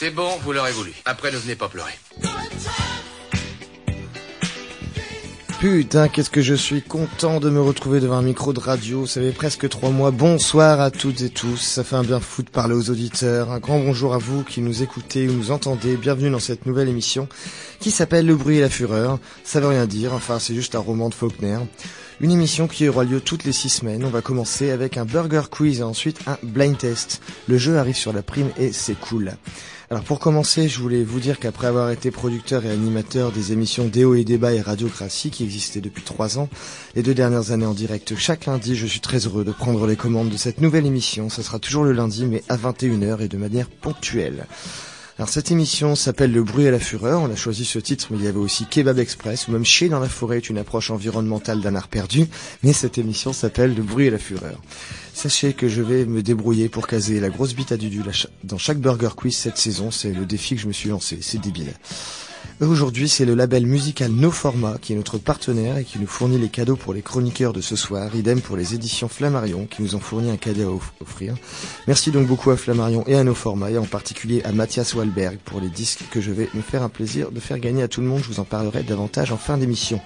C'est bon, vous l'aurez voulu. Après, ne venez pas pleurer. Putain, qu'est-ce que je suis content de me retrouver devant un micro de radio. Ça fait presque trois mois. Bonsoir à toutes et tous. Ça fait un bien fou de parler aux auditeurs. Un grand bonjour à vous qui nous écoutez ou nous entendez. Bienvenue dans cette nouvelle émission qui s'appelle Le bruit et la fureur. Ça veut rien dire. Enfin, c'est juste un roman de Faulkner. Une émission qui aura lieu toutes les six semaines. On va commencer avec un burger quiz et ensuite un blind test. Le jeu arrive sur la prime et c'est cool. Alors pour commencer, je voulais vous dire qu'après avoir été producteur et animateur des émissions Déo et Débat et Radiocratie qui existaient depuis trois ans, les deux dernières années en direct chaque lundi, je suis très heureux de prendre les commandes de cette nouvelle émission. Ça sera toujours le lundi mais à 21h et de manière ponctuelle. Alors cette émission s'appelle Le bruit et la fureur. On a choisi ce titre, mais il y avait aussi Kebab Express ou même Chier dans la forêt est une approche environnementale d'un art perdu. Mais cette émission s'appelle Le bruit et la fureur. Sachez que je vais me débrouiller pour caser la grosse bite à Dudu dans chaque Burger Quiz cette saison. C'est le défi que je me suis lancé. C'est débile. Aujourd'hui, c'est le label musical No Format qui est notre partenaire et qui nous fournit les cadeaux pour les chroniqueurs de ce soir. Idem pour les éditions Flammarion qui nous ont fourni un cadeau à offrir. Merci donc beaucoup à Flammarion et à No Format et en particulier à Mathias Walberg pour les disques que je vais me faire un plaisir de faire gagner à tout le monde. Je vous en parlerai davantage en fin d'émission.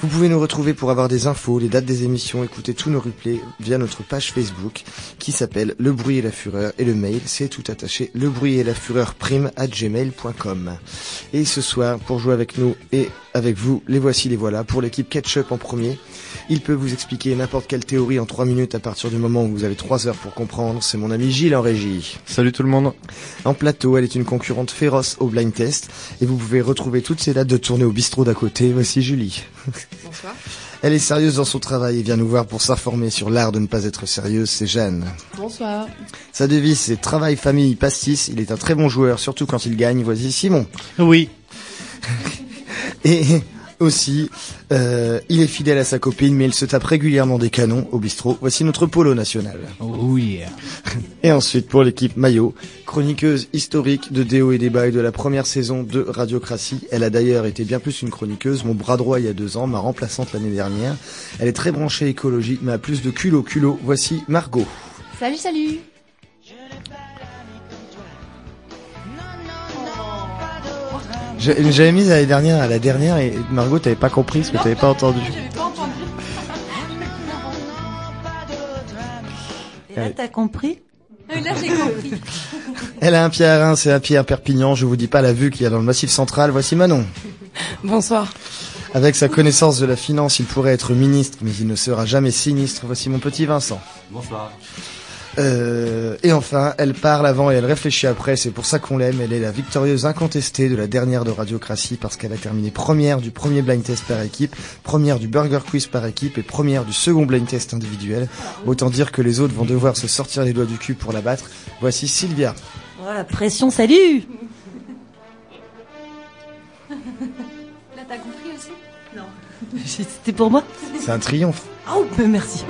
Vous pouvez nous retrouver pour avoir des infos, les dates des émissions, écouter tous nos replays via notre page Facebook qui s'appelle Le Bruit et la Fureur et le mail c'est tout attaché le bruit et la fureur prime à gmail.com. Et ce soir, pour jouer avec nous et avec vous, les voici les voilà pour l'équipe Ketchup en premier. Il peut vous expliquer n'importe quelle théorie en trois minutes à partir du moment où vous avez trois heures pour comprendre. C'est mon ami Gilles en régie. Salut tout le monde. En plateau, elle est une concurrente féroce au blind test et vous pouvez retrouver toutes ses dates de tournée au bistrot d'à côté. Voici Julie. Bonsoir. Elle est sérieuse dans son travail et vient nous voir pour s'informer sur l'art de ne pas être sérieuse. C'est Jeanne. Bonsoir. Sa devise, c'est travail, famille, pastis. Il est un très bon joueur, surtout quand il gagne. Voici Simon. Oui. Et aussi, euh, il est fidèle à sa copine, mais il se tape régulièrement des canons au bistrot. Voici notre polo national. Oh yeah. Et ensuite, pour l'équipe Maillot, chroniqueuse historique de Déo et Débat et de la première saison de Radiocratie. Elle a d'ailleurs été bien plus une chroniqueuse, mon bras droit il y a deux ans, ma remplaçante l'année dernière. Elle est très branchée écologie, mais a plus de culot culot. Voici Margot. Salut, salut. J'avais mis l'année dernière à la dernière et Margot t'avais pas compris ce que t'avais pas entendu. Pas entendu. Et là, t'as compris? Là, j'ai compris. Elle a un pied à Reims et un pied à Perpignan. Je vous dis pas la vue qu'il y a dans le massif central. Voici Manon. Bonsoir. Avec sa connaissance de la finance, il pourrait être ministre, mais il ne sera jamais sinistre. Voici mon petit Vincent. Bonsoir. Euh, et enfin, elle parle avant et elle réfléchit après. C'est pour ça qu'on l'aime. Elle est la victorieuse incontestée de la dernière de Radiocratie parce qu'elle a terminé première du premier blind test par équipe, première du burger quiz par équipe et première du second blind test individuel. Autant dire que les autres vont devoir se sortir les doigts du cul pour la battre. Voici Sylvia. Oh, la pression, salut Là, t'as compris aussi? Non. C'était pour moi? C'est un triomphe. Oh, mais merci.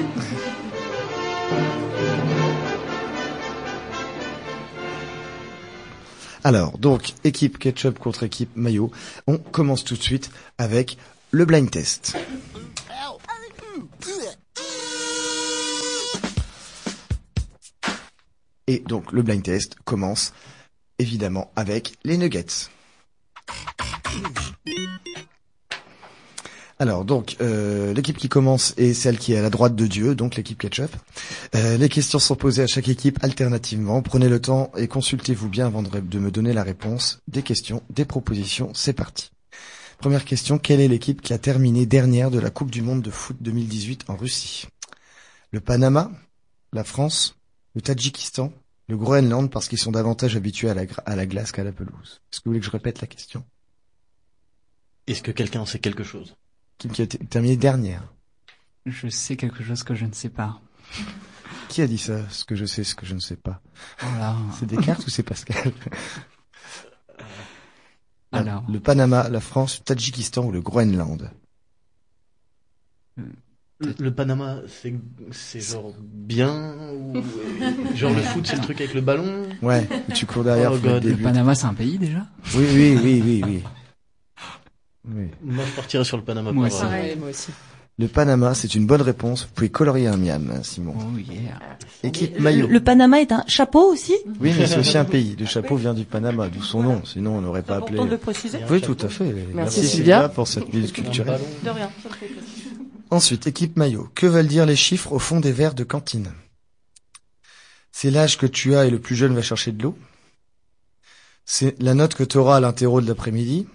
Alors, donc, équipe ketchup contre équipe maillot. On commence tout de suite avec le blind test. Et donc, le blind test commence évidemment avec les nuggets. Alors donc euh, l'équipe qui commence est celle qui est à la droite de Dieu, donc l'équipe ketchup. Euh, les questions sont posées à chaque équipe alternativement. Prenez le temps et consultez-vous bien avant de, me donner la réponse. Des questions, des propositions, c'est parti. Première question, quelle est l'équipe qui a terminé dernière de la Coupe du Monde de foot 2018 en Russie? Le Panama, la France, le Tadjikistan, le Groenland parce qu'ils sont davantage habitués à la, glace qu'à la pelouse. Est-ce que vous voulez que je répète la question? Est-ce que quelqu'un sait quelque chose? Qui, qui a terminé dernière Je sais quelque chose que je ne sais pas. Qui a dit ça Ce que je sais, ce que je ne sais pas? Voilà. C'est Descartes ou c'est Pascal? Alors, Le Panama, la France, le Tadjikistan ou le Groenland? Le, le Panama, c'est c'est genre bien ou genre le foot, c'est le truc avec le ballon? Ouais, tu cours derrière. Oh le buts. Panama, c'est un pays déjà? Oui, oui, oui, oui, oui. Oui. Moi, je partirais sur le Panama. Moi aussi. Pareil, moi aussi. Le Panama, c'est une bonne réponse. Vous pouvez colorier un miam, Simon. Oh yeah. Équipe Le, maillot. le Panama est un chapeau aussi Oui, mais c'est aussi un pays. Le chapeau vient du Panama, d'où son nom. Sinon, on n'aurait pas appelé. de le préciser. Oui, tout à fait. Merci, Sylvia. Sylvia pour cette minute culturelle. De rien. Ensuite, équipe maillot. Que veulent dire les chiffres au fond des verres de cantine? C'est l'âge que tu as et le plus jeune va chercher de l'eau. C'est la note que tu auras à l'interro de l'après-midi.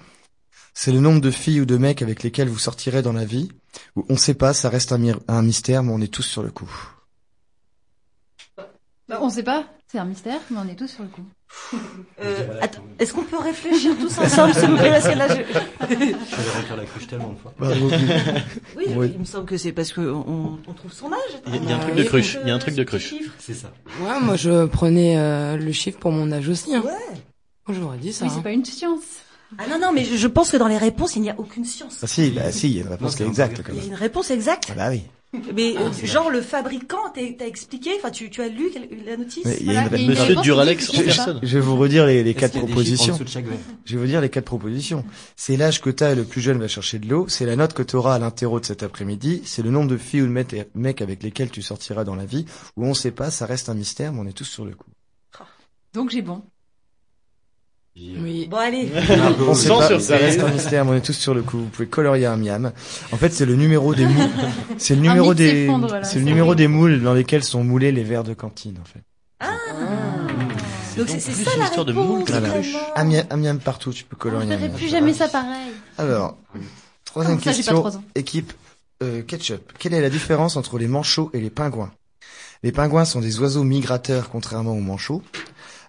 C'est le nombre de filles ou de mecs avec lesquels vous sortirez dans la vie. Ou on sait pas, ça reste un, mystère, mais on est tous sur le coup. Bah, on sait pas, c'est un mystère, mais on est tous sur le coup. Euh, attends, est-ce qu'on peut réfléchir tous ensemble, s'il vous plaît, parce que là, je... Je vais remplir la cruche tellement de fois. Oui, Oui. il me semble que c'est parce que on, trouve son âge. Il y a, il y a un truc de cruche. Il y a un truc de cruche. Chiffre. C'est ça. Ouais, moi je prenais euh, le chiffre pour mon âge aussi. Hein. Ouais. Moi j'aurais dit ça. Oui, hein. c'est pas une science. Ah non, non, mais je, je pense que dans les réponses, il n'y a aucune science. Ah si, bah si, il y a une réponse Non, qui est exacte quand Il y a même. une réponse exacte. Ah bah oui. Mais euh, genre le fabricant t'a t'a expliqué, enfin tu, tu as lu quel- la notice Mais il y a Voilà, une Monsieur réponse Duralex, qui dit que c'est personne. Je vais vous redire les, quatre propositions. Je vais vous dire les quatre propositions. C'est l'âge que t'as et le plus jeune va chercher de l'eau. C'est la note que t'auras à l'interro de cet après-midi. C'est le nombre de filles ou de mecs mecs avec lesquels tu sortiras dans la vie. Ou on sait pas, ça reste un mystère, mais on est tous sur le coup. Donc j'ai bon. Oui. Bon allez, On sait pas, surprise. ça reste un mystère, on est tous sur le coup. Vous pouvez colorier un miam. En fait, c'est le numéro des moules. C'est le numéro des, c'est le numéro des moules dans lesquels sont moulés les verres de cantine, en fait. donc c'est c'est plus ça une la histoire de réponse. moule que de vraiment. cruche. Un miam, un miam partout, tu peux colorier ne miam. plus jamais ça pareil. Alors, troisième Ah, ça, j'ai pas question. Équipe euh, ketchup. Quelle est la différence entre les manchots et les pingouins? Les pingouins sont des oiseaux migrateurs contrairement aux manchots.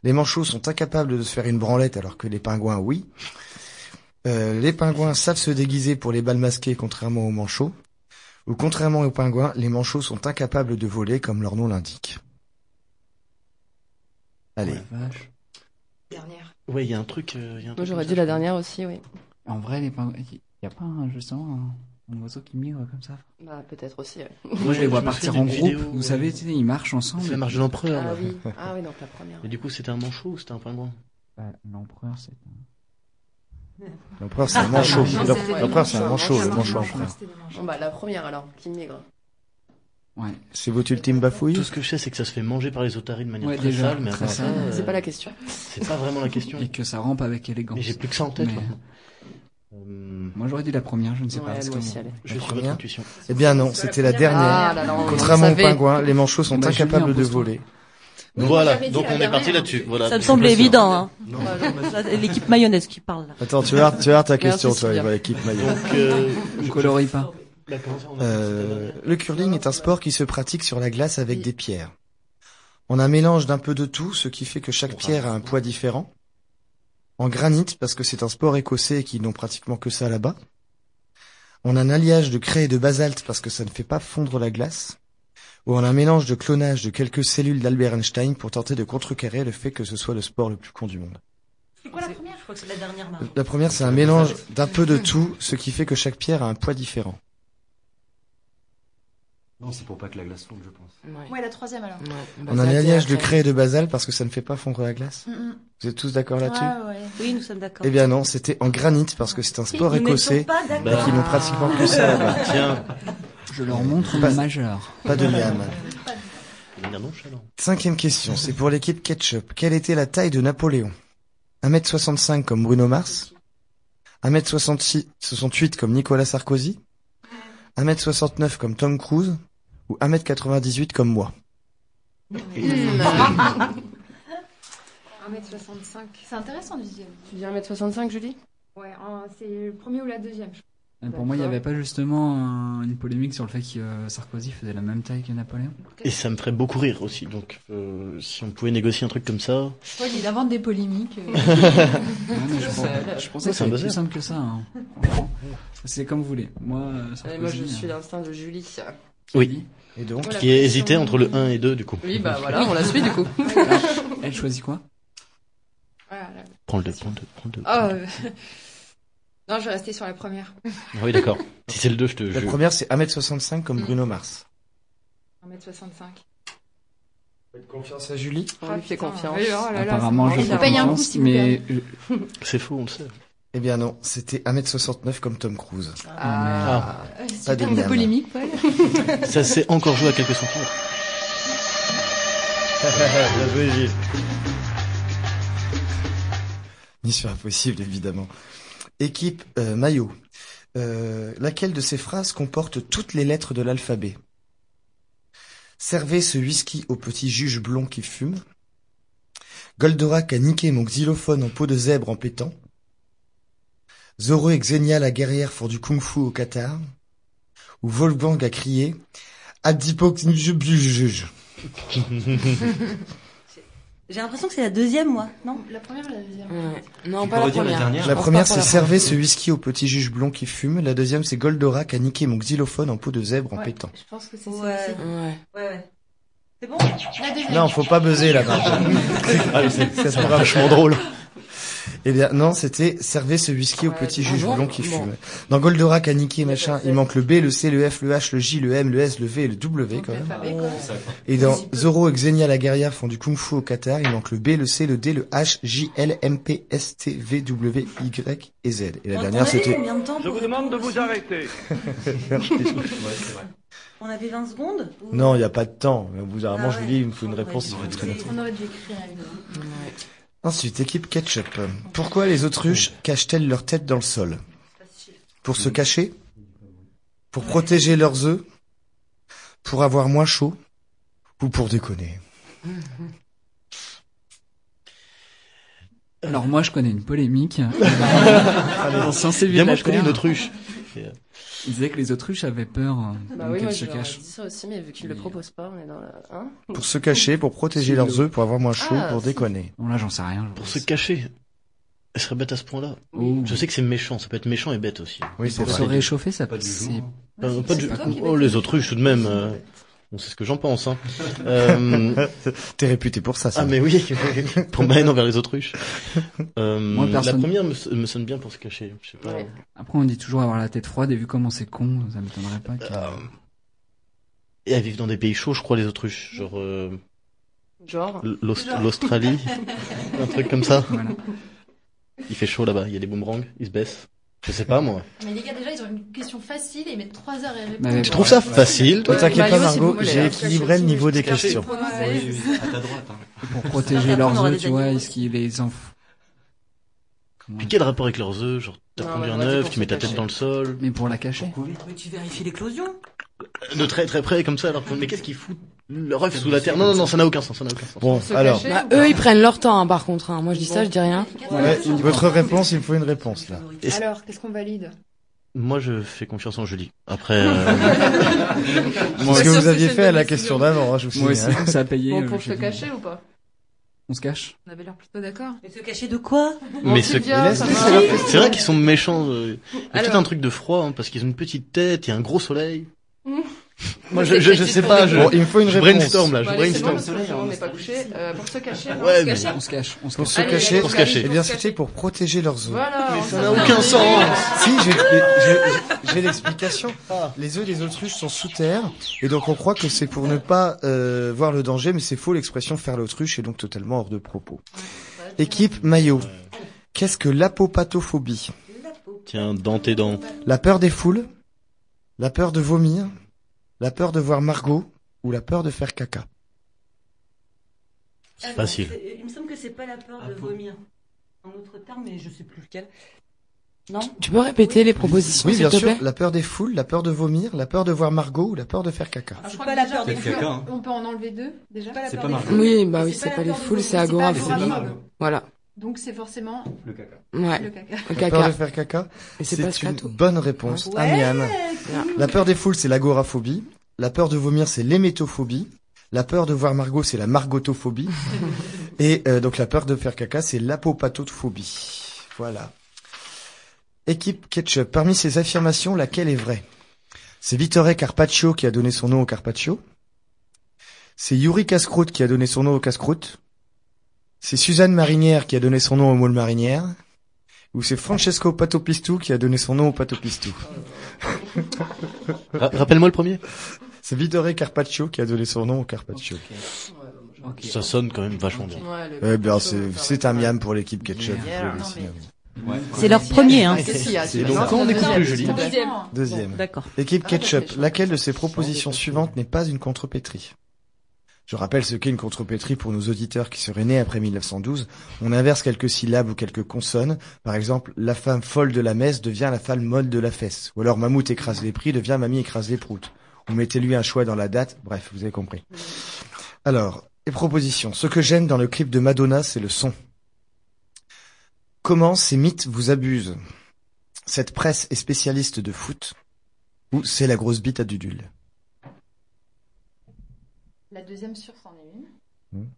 Les manchots sont incapables de se faire une branlette alors que les pingouins, oui. Euh, les pingouins savent se déguiser pour les balles masquées contrairement aux manchots. Ou contrairement aux pingouins, les manchots sont incapables de voler comme leur nom l'indique. Allez, Oh la vache. Dernière. Ouais, il y a un truc. euh, il y a un Moi truc j'aurais dit ça, la dernière aussi, oui. En vrai, les pingouins, il y a pas un, justement un, un oiseau qui migre comme ça Bah peut-être aussi, ouais. Moi, je les vois partir en groupe. vidéo, Vous savez, ils marchent ensemble. C'est la marche de l'empereur. Ah oui, ah oui, donc la première. Et du coup, c'était un manchot ou c'était un pingouin? Bah, L'empereur, c'est l'empereur c'est un manchot. non, des L'empereur c'est un manchot, le Manchot. Bon bah la première alors, qui migre. Ouais. C'est votre ultime bafouille? Tout ce que je sais, c'est que ça se fait manger par les otaries de manière Ouais, très déjà, sale, mais avant ça, euh, C'est pas la question. c'est pas vraiment la question. Et que ça rampe avec élégance. Mais j'ai plus que ça en tête. Mais- moi. Euh, Moi, j'aurais dit la première, je ne sais pas. Ouais, parce moi que aussi, bon, allez. je suis votre première intuition. Eh bien non, c'était la dernière. Ah là là, on Contrairement aux pingouins, les manchots sont Bah, incapables de voler. Voilà, donc on est parti là-dessus. Voilà. Ça me Je suis sûr. évident. Hein. L'équipe mayonnaise qui parle. Là. Attends, tu vas, tu vas voir ta question, toi, l'équipe maillot. Donc, euh, On colorie pas. Euh, le curling est un sport qui se pratique sur la glace avec des pierres. On a un mélange d'un peu de tout, ce qui fait que chaque pierre a un poids différent. En granit, parce que c'est un sport écossais et qu'ils n'ont pratiquement que ça là-bas. On a un alliage de craie et de basalte parce que ça ne fait pas fondre la glace. Ou on a un mélange de clonage de quelques cellules d'Albert Einstein pour tenter de contrecarrer le fait que ce soit le sport le plus con du monde. C'est quoi la première? Je crois que c'est la dernière. La première, c'est un mélange d'un peu de tout, ce qui fait que chaque pierre a un poids différent. Non, c'est pour pas que la glace fonde, je pense. Ouais. Ouais, la troisième alors. Ouais, On a un alliage de craie et de basalte parce que ça ne fait pas fondre la glace. Mm, mm. Vous êtes tous d'accord là-dessus Ouais, ouais. Oui, nous sommes d'accord. Eh bien non, c'était en granit parce que c'est un sport Nous écossais n'étions pas et d'accord. qu'ils n'ont pratiquement que ça là-bas. Tiens, Je leur montre Pas- majeur. Pas de miam. de manière nonchalante. Cinquième question, c'est pour l'équipe Ketchup. Quelle était la taille de Napoléon? 1m65 comme Bruno Mars 1m68 comme Nicolas Sarkozy 1m69 comme Tom Cruise Ou 1m98 comme moi Hmm. 1m65. C'est intéressant, deuxième. Tu dis 1m65, Julie? Ouais, c'est le premier ou la deuxième. je Et Pour moi, il n'y avait pas justement un- une polémique sur le fait que euh, Sarkozy faisait la même taille que Napoléon Et ça me ferait beaucoup rire aussi. Donc, euh, si on pouvait négocier un truc comme ça. crois qu'il invente des polémiques. euh. Non, mais je, pensais que c'était plus simple que ça. hein. C'est comme vous voulez. Moi, euh, Sarkozy, Allez, Moi, je suis euh, l'instinct de Julie. Oui. Et donc Voilà, Qui est hésité entre le 1 et 2, du coup. Oui, bah voilà, on la suit du coup. Elle choisit quoi? Voilà. Prends le 2, prends le 2, prends le 2. Oh, euh, non, je vais rester sur la première. Ah oui, d'accord. Si c'est le 2, je te La première, c'est 1m65 comme Bruno Mars. 1m65. Faites confiance à Julie fait putain. confiance. Oui, oh là là, Apparemment, c'est je fais confiance, mais euh, C'est faux, on le sait. Eh bien non, c'était 1m69 comme Tom Cruise. Ah. Pas de Super de miam. polémique, Paul. Ça s'est encore joué à quelques centimètres. Bien joué, Gilles. Mission impossible, évidemment. Équipe euh, maillot. Euh, laquelle de ces phrases comporte toutes les lettres de l'alphabet? Servez ce whisky au petit juge blond qui fume. Goldorak a niqué mon xylophone en peau de zèbre en pétant. Zoro et Xenia la guerrière font du kung-fu au Qatar. Ou Wolfgang a crié Adipox juge. J'ai l'impression que c'est la deuxième, moi, non La première ou la deuxième Ouais. Non, Tu pas la redire la première. dernière La première, c'est servez première. ce whisky au petit juge blond qui fume. La deuxième, c'est Goldorak a niqué mon xylophone en peau de zèbre en Ouais, pétant. Je pense que c'est Ouais. ça. Ouais. Ouais, ouais. C'est bon La deuxième. Non, faut pas buzzer là-bas. Ah, c'est vachement drôle. Eh bien, non, c'était servez ce whisky au petit bon, juge blond qui bon. fume. Dans Goldorak a niqué machin, il manque le B, le C, le F, le H, le J, le M, le S, le V et le W quand même. Et dans Zoro et Xenia la guerrière font du kung-fu au Qatar, il manque le B, le C, le D, le H, J, L, M, P, S, T, V, W, Y et Z. Et la dernière, c'était... Je vous demande de vous arrêter. On avait 20 secondes ou- Non, il n'y a pas de temps. Mais au bout d'un moment, Ah je vous dis, il me faut une réponse. On aurait dû écrire. Ensuite, équipe ketchup. Pourquoi les autruches cachent-elles leur tête dans le sol Pour se cacher Pour protéger leurs œufs Pour avoir moins chaud Ou pour déconner Alors moi je connais une polémique. De moi la je connais une autruche. Il disait que les autruches avaient peur, euh, Bah donc oui, moi se je cachent. dit ça aussi, mais vu qu'ils le proposent pas, on est dans la... Hein Pour se cacher, pour protéger leurs œufs, pour avoir moins chaud, Ah, pour si. déconner. Bon là j'en sais rien. Pour se cacher. Elle serait bête à ce point-là. Je sais que c'est méchant, ça peut être méchant et bête aussi. Oui, Pour se réchauffer, ça Pas du jour. Euh, pas du... toi qui Oh, les autruches tout de même. On sait ce que j'en pense. Hein. Euh... T'es réputé pour ça, ça. Ah mais oui, pour ma haine envers les autruches. Euh, Moi, La personne- première me, me sonne bien pour se cacher. Je sais pas. Ouais. Après on dit toujours avoir la tête froide et vu comment c'est con, ça m'étonnerait pas. Euh, Et elles vivent dans des pays chauds, je crois, les autruches. Genre euh, Genre... l'Aust- l'Australie, un truc comme ça. Voilà. Il fait chaud là-bas, il y a des boomerangs, ils se baissent. Je sais pas moi. Mais les gars, déjà, ils ont une question facile et ils mettent 3 heures à répondre. Mais Tu trouves ça facile toi t'inquiète pas, Margot, j'ai équilibré le niveau des questions. Oui, oui, à ta droite. Hein. Pour protéger leurs œufs, tu vois, est-ce qu'ils les enf... Comment Puis quel rapport avec leurs œufs Genre t'as mais un œuf, pour tu mets ta tête dans le sol, Mais pour la cacher. Mais tu vérifies l'éclosion de très très près comme ça. Alors mais qu'est-ce qu'ils foutent? Leur œuf sous la terre Non non non, ça n'a aucun sens, ça n'a aucun sens. Bon, Se alors, Bah, eux, ils prennent leur temps, hein, par contre. hein. Moi, je dis ça, je dis rien. ouais, votre réponse, il me faut une réponse, là. Et Alors, qu'est-ce qu'on valide? Moi je fais confiance en Julie. Après, euh, ce que vous aviez fait à la question d'avant, hein, je vous Moi aussi, ça a payé. Bon, euh, pour se cacher ou pas? On se cache? On avait l'air plutôt d'accord. Mais se cacher de quoi? Mais laisse- c'est vrai qu'ils sont méchants. euh, Il y a tout un truc de froid hein, parce qu'ils ont une petite tête, a un gros soleil. Moi je, je, je sais pas, je, Bon, il me faut une je réponse. brainstorm là, je bon, brainstorm. parce que on n'est pas couché. Euh, pour se cacher, Ouais, se. On se cache, on se Pour se Allez, cacher, allez, Pour se allez, cacher. eh bien, c'était pour protéger leurs œufs. Voilà. Mais ça n'a aucun sens. Si, j'ai- l'explication. Les œufs des autruches sont sous terre, et donc on croit que c'est pour ne pas euh, voir le danger, mais c'est faux, l'expression faire l'autruche est donc totalement hors de propos. Équipe maillot. Qu'est-ce que l'apopatophobie Tiens, dans tes dents. La peur des foules? La peur de vomir? La peur de voir Margot Ou la peur de faire caca C'est Alors, facile. c'est- Il me semble que c'est pas la peur de Ah, faut- vomir. Un autre terme, mais je sais plus lequel. Non? Tu peux répéter les propositions, Oui, s'il bien te sûr. plaît? La peur des foules, la peur de vomir, la peur de voir Margot ou la peur de faire caca. Alors, je crois pas la peur on des hein. On peut en enlever deux, déjà. pas la C'est peur pas des marrant. foules. Oui, bah Mais oui, c'est pas les de foules, c'est agoraphobe. Voilà. Donc, c'est forcément Le caca. Ouais. le caca. Le La peur de caca. faire caca, Et c'est une bonne réponse. Ouais, cool. La peur des foules, c'est l'agoraphobie. La peur de vomir, c'est l'hémétophobie. La peur de voir Margot, c'est la margotophobie. Et euh, donc la peur de faire caca, c'est l'apopatophobie. Voilà. Équipe Ketchup. Parmi ces affirmations, laquelle est vraie? C'est Vittore Carpaccio qui a donné son nom au Carpaccio. C'est Yuri Cascroute qui a donné son nom au Cascroute. C'est Suzanne Marinière qui a donné son nom au moule marinière. Ou c'est Francesco Patopistou qui a donné son nom au Patopistou. Ra- Rappelle-moi le premier. C'est Vittore Carpaccio qui a donné son nom au Carpaccio. Ça sonne quand même vachement bien. Ouais, Eh bien, caca, c'est, un miam pour l'équipe Ketchup. Yeah. C'est leur premier, hein. C'est donc quand on écoute plus joli. Deuxième. Deuxième. D'accord. Équipe Ketchup, laquelle de ces propositions suivantes n'est pas une contrepétrie? Je rappelle ce qu'est une contrepétrie pour nos auditeurs qui seraient nés après 1912. On inverse quelques syllabes ou quelques consonnes. Par exemple, la femme folle de la messe devient la femme molle de la fesse. Ou alors mammouth écrase les prix devient mamie écrase les proutes. Ou mettez-lui un choix dans la date. Bref, vous avez compris. Alors, les propositions. Ce que j'aime dans le clip de Madonna, c'est le son. Comment ces mythes vous abusent? Cette presse est spécialiste de foot ou c'est la grosse bite à Dudule La deuxième sur c'en est une. Hmm.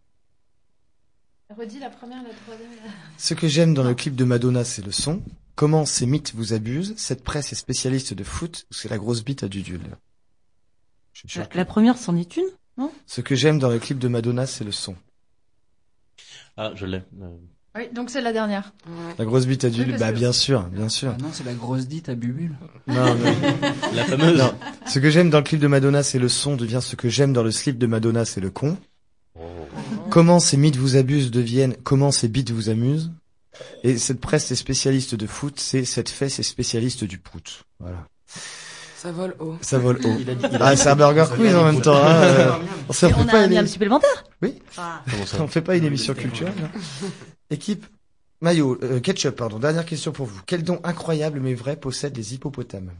Redis la première, la troisième. la- Ce que j'aime dans le clip de Madonna, c'est le son. Comment ces mythes vous abusent Cette presse est spécialiste de foot ou c'est la grosse bite à Dudule La, que- la première, c'en est une Non? Ce que j'aime dans le clip de Madonna, c'est le son. Ah, je l'ai. Euh, Oui, donc c'est la dernière. La grosse bite à parce bah bien sûr, bien sûr. Ah non, c'est la grosse dite à Bubule. Non, non. La fameuse. Non. Ce que j'aime dans le clip de Madonna, c'est le son, devient ce que j'aime dans le slip de Madonna, c'est le con. Comment ces mythes vous abusent deviennent comment ces bites vous amusent. Et cette presse est spécialiste de foot, c'est cette fesse est spécialiste du prout. Voilà. Ça vole haut. Ça vole haut. Il a dit- il a Ah, c'est un burger quiz en même temps. Hein. euh, On fait on pas mis une... un supplémentaire Oui. Ah. On fait pas une émission culturelle. hein. Équipe Maillot, euh, ketchup, pardon. Dernière question pour vous. Quel don incroyable mais vrai possèdent les hippopotames?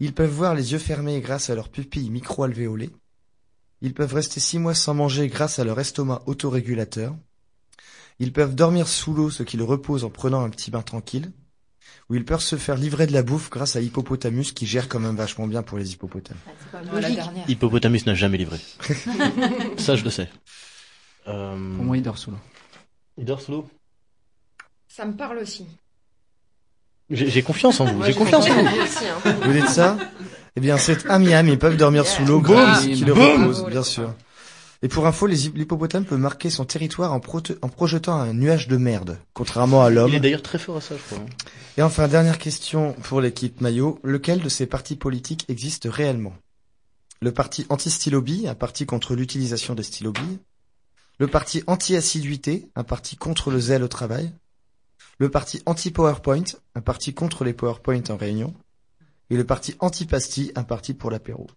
Ils peuvent voir les yeux fermés grâce à leurs pupilles micro-alvéolées. Ils peuvent rester six mois sans manger grâce à leur estomac autorégulateur. Ils peuvent dormir sous l'eau, ce qui le repose en prenant un petit bain tranquille. Ou ils peuvent se faire livrer de la bouffe grâce à Hippopotamus qui gère quand même vachement bien pour les hippopotames. La dernière. Hippopotamus n'a jamais livré. Ça, je le sais. Euh... Pour moi, il dort sous l'eau. Il dort sous l'eau? Ça me parle aussi. J'ai confiance en vous. J'ai confiance en vous. aussi, hein. Vous dites ça? Eh bien, c'est un miam, ils peuvent dormir sous l'eau grâce qui le Boum repose, bien sûr. Et pour info, l'hippopotame peut marquer son territoire en, projetant un nuage de merde, contrairement à l'homme. Il est d'ailleurs très fort à ça, je crois. Et enfin, dernière question pour l'équipe maillot. Lequel de ces partis politiques existe réellement? Le parti anti-stylobi, un parti contre l'utilisation des stylobilles. Le parti anti-assiduité, un parti contre le zèle au travail. Le parti anti-PowerPoint, un parti contre les PowerPoint en réunion. Et le parti anti-pastille, un parti pour l'apéro.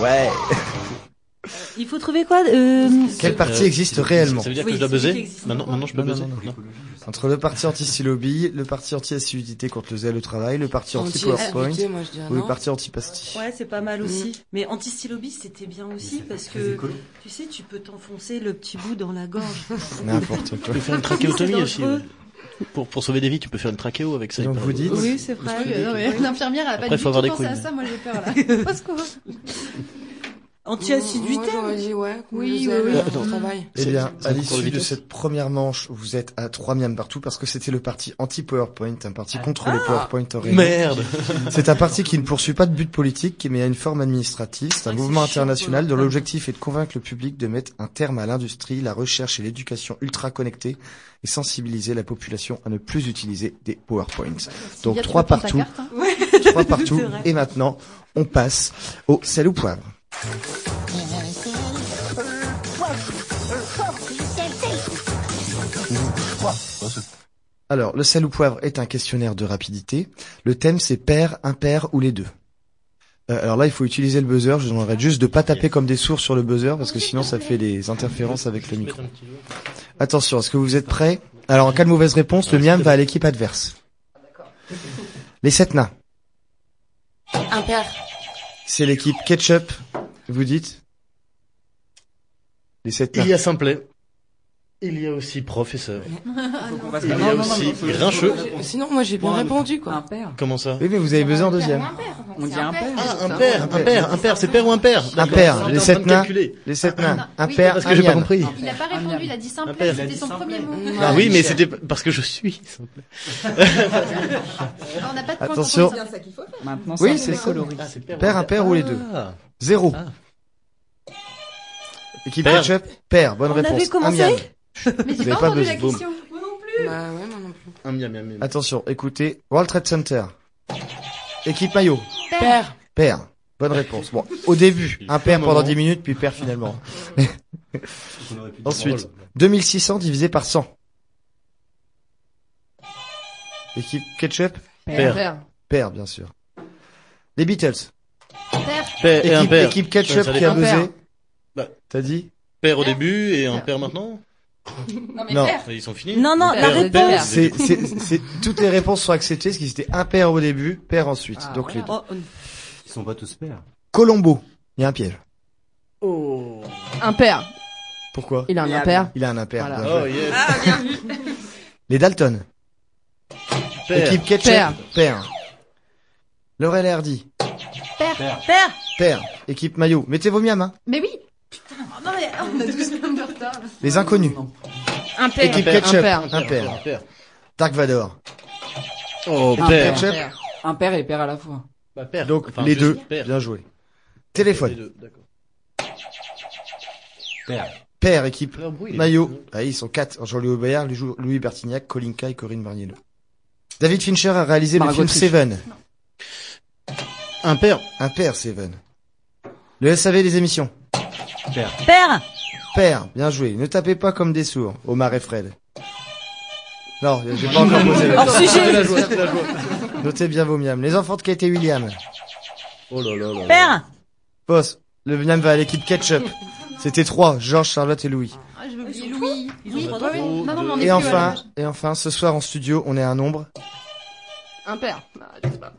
Ouais. Il faut trouver quoi euh... Quel parti Euh, existe réellement Ça veut dire Oui, que je dois buzzer maintenant, maintenant, je peux Non, buzzer non, non. Non. Entre le parti anti-stylobi, le parti anti-assiduité contre le zèle au travail, le parti anti-PowerPoint ou le parti anti-pastille. Ouais, c'est pas mal aussi. Mais anti-stylobis, c'était bien aussi parce que tu sais, tu peux t'enfoncer le petit bout dans la gorge. N'importe Tu quoi. peux faire une trachéotomie aussi. Pour, pour sauver des vies, tu peux faire une trachéo avec ça. Donc vous dites Oui, c'est vrai. Oui, non, mais L'infirmière, elle a pas Après, du faut tout avoir des pensé à ça. Moi, j'ai peur là. Anti-assiduité. Moi j'aurais dit ouais. Oui, Oui, oui, travail. Eh bien, à le l'issue de cette première manche, vous êtes à trois miams partout parce que c'était le parti anti-PowerPoint, un parti contre Ah. les PowerPoint en. Merde C'est un parti qui ne poursuit pas de but politique, mais a une forme administrative. C'est un Ouais, mouvement international dont l'objectif est de convaincre le public de mettre un terme à l'industrie, la recherche et l'éducation ultra connectée et sensibiliser la population à ne plus utiliser des PowerPoints. Donc S'il y a, tu trois peux prendre ta partout, carte, hein. trois partout. Et maintenant, on passe au sel ou poivre. Alors, le sel ou poivre est un questionnaire de rapidité. Le thème, c'est pair, impair ou les deux. Euh, alors là, il faut utiliser le buzzer. Je vous demanderai juste de pas taper comme des sourds sur le buzzer parce que sinon, ça fait des interférences avec le micro. Attention, est-ce que vous êtes prêts? Alors, en cas de mauvaise réponse, le miam va à l'équipe adverse. Les sept nains. Impair. C'est l'équipe ketchup. Vous dites Les sept nains. Il y a Simplet. Il y a aussi Professeur. Fasse Il y a Non, non, non, aussi Grincheux. Sinon moi j'ai bien répondu Un quoi. père. Comment ça Oui, mais vous avez besoin en deuxième. On dit un père. Ah, un père, un père, un père, c'est père ou un père Un père, les sept de nains. Les sept nains. Ah, Un père, Parce un que j'ai pas compris. Il a pas répondu, il a dit Un simple, c'était son premier mot. Ah oui, mais c'était parce que je suis. On n'a pas de Attention. Maintenant, Oui, ça, c'est coloris. Ah, c'est père. Père, un père ou les deux Ah. Zéro. Équipe ketchup, père. Bonne réponse. Avait commencé. Mais j'ai pas, entendu la question. Moi non plus. Bah ouais, moi non plus. Attention, écoutez. World Trade Center. Équipe maillot. Père. Père. Bonne réponse. Bon, au début, un père pendant 10 minutes, puis père finalement. Ensuite, 2600 divisé par 100. Équipe ketchup. Père. Père, père bien sûr. Les Beatles. Père. Père et un Équipe, père. équipe ketchup Ça qui a buzzé. Bah. T'as dit Père au début et un père maintenant? Non. Ils sont finis Non, non, Père. la réponse. C'est, toutes les réponses sont acceptées, parce qu'ils étaient un père au début, père ensuite. Ah, Donc les deux. Oh, Ils sont pas tous pères. Colombo. Il y a un piège. Oh. Un père. Pourquoi? Il a un impère. Il a un impair. Voilà. Oh yes. Ah, bien vu. Les Dalton. Père. Équipe ketchup. Père. Père. Laurel et Hardy. Père. Père. Père. Équipe maillot. Mettez vos miams, hein. Mais oui. Non, mais on a tous plein de retard. Les inconnus. Un père. Équipe père, ketchup. un père. Un père. Un père. Dark Vador. Oh, Équipe père. ketchup. Un père et père à la fois. Bah, père. Donc Enfin, les deux. Père. Bien joué. Les Téléphone. deux, d'accord. Père. Père. Équipe maillot. Ah, ils sont quatre. Jean-Louis Aubert, Louis Bertignac, Kolinka et Corinne Barniello. David Fincher a réalisé le Margot film Trich. Seven. Un père. Un père, Seven. Le SAV des émissions. Père. Père. Père, bien joué. Ne tapez pas comme des sourds, Omar et Fred. Non, j'ai pas encore posé la Hors sujet. Notez bien vos miams. Les enfants de Kate et William. Oh là là là. Père. Boss, le miam va à l'équipe ketchup. C'était trois, Georges, Charlotte et Louis. Ah, je vais oublier Louis. Ils ont trois Et enfin, et enfin, ce soir en studio, on est un nombre. Un père. Ah, je sais pas.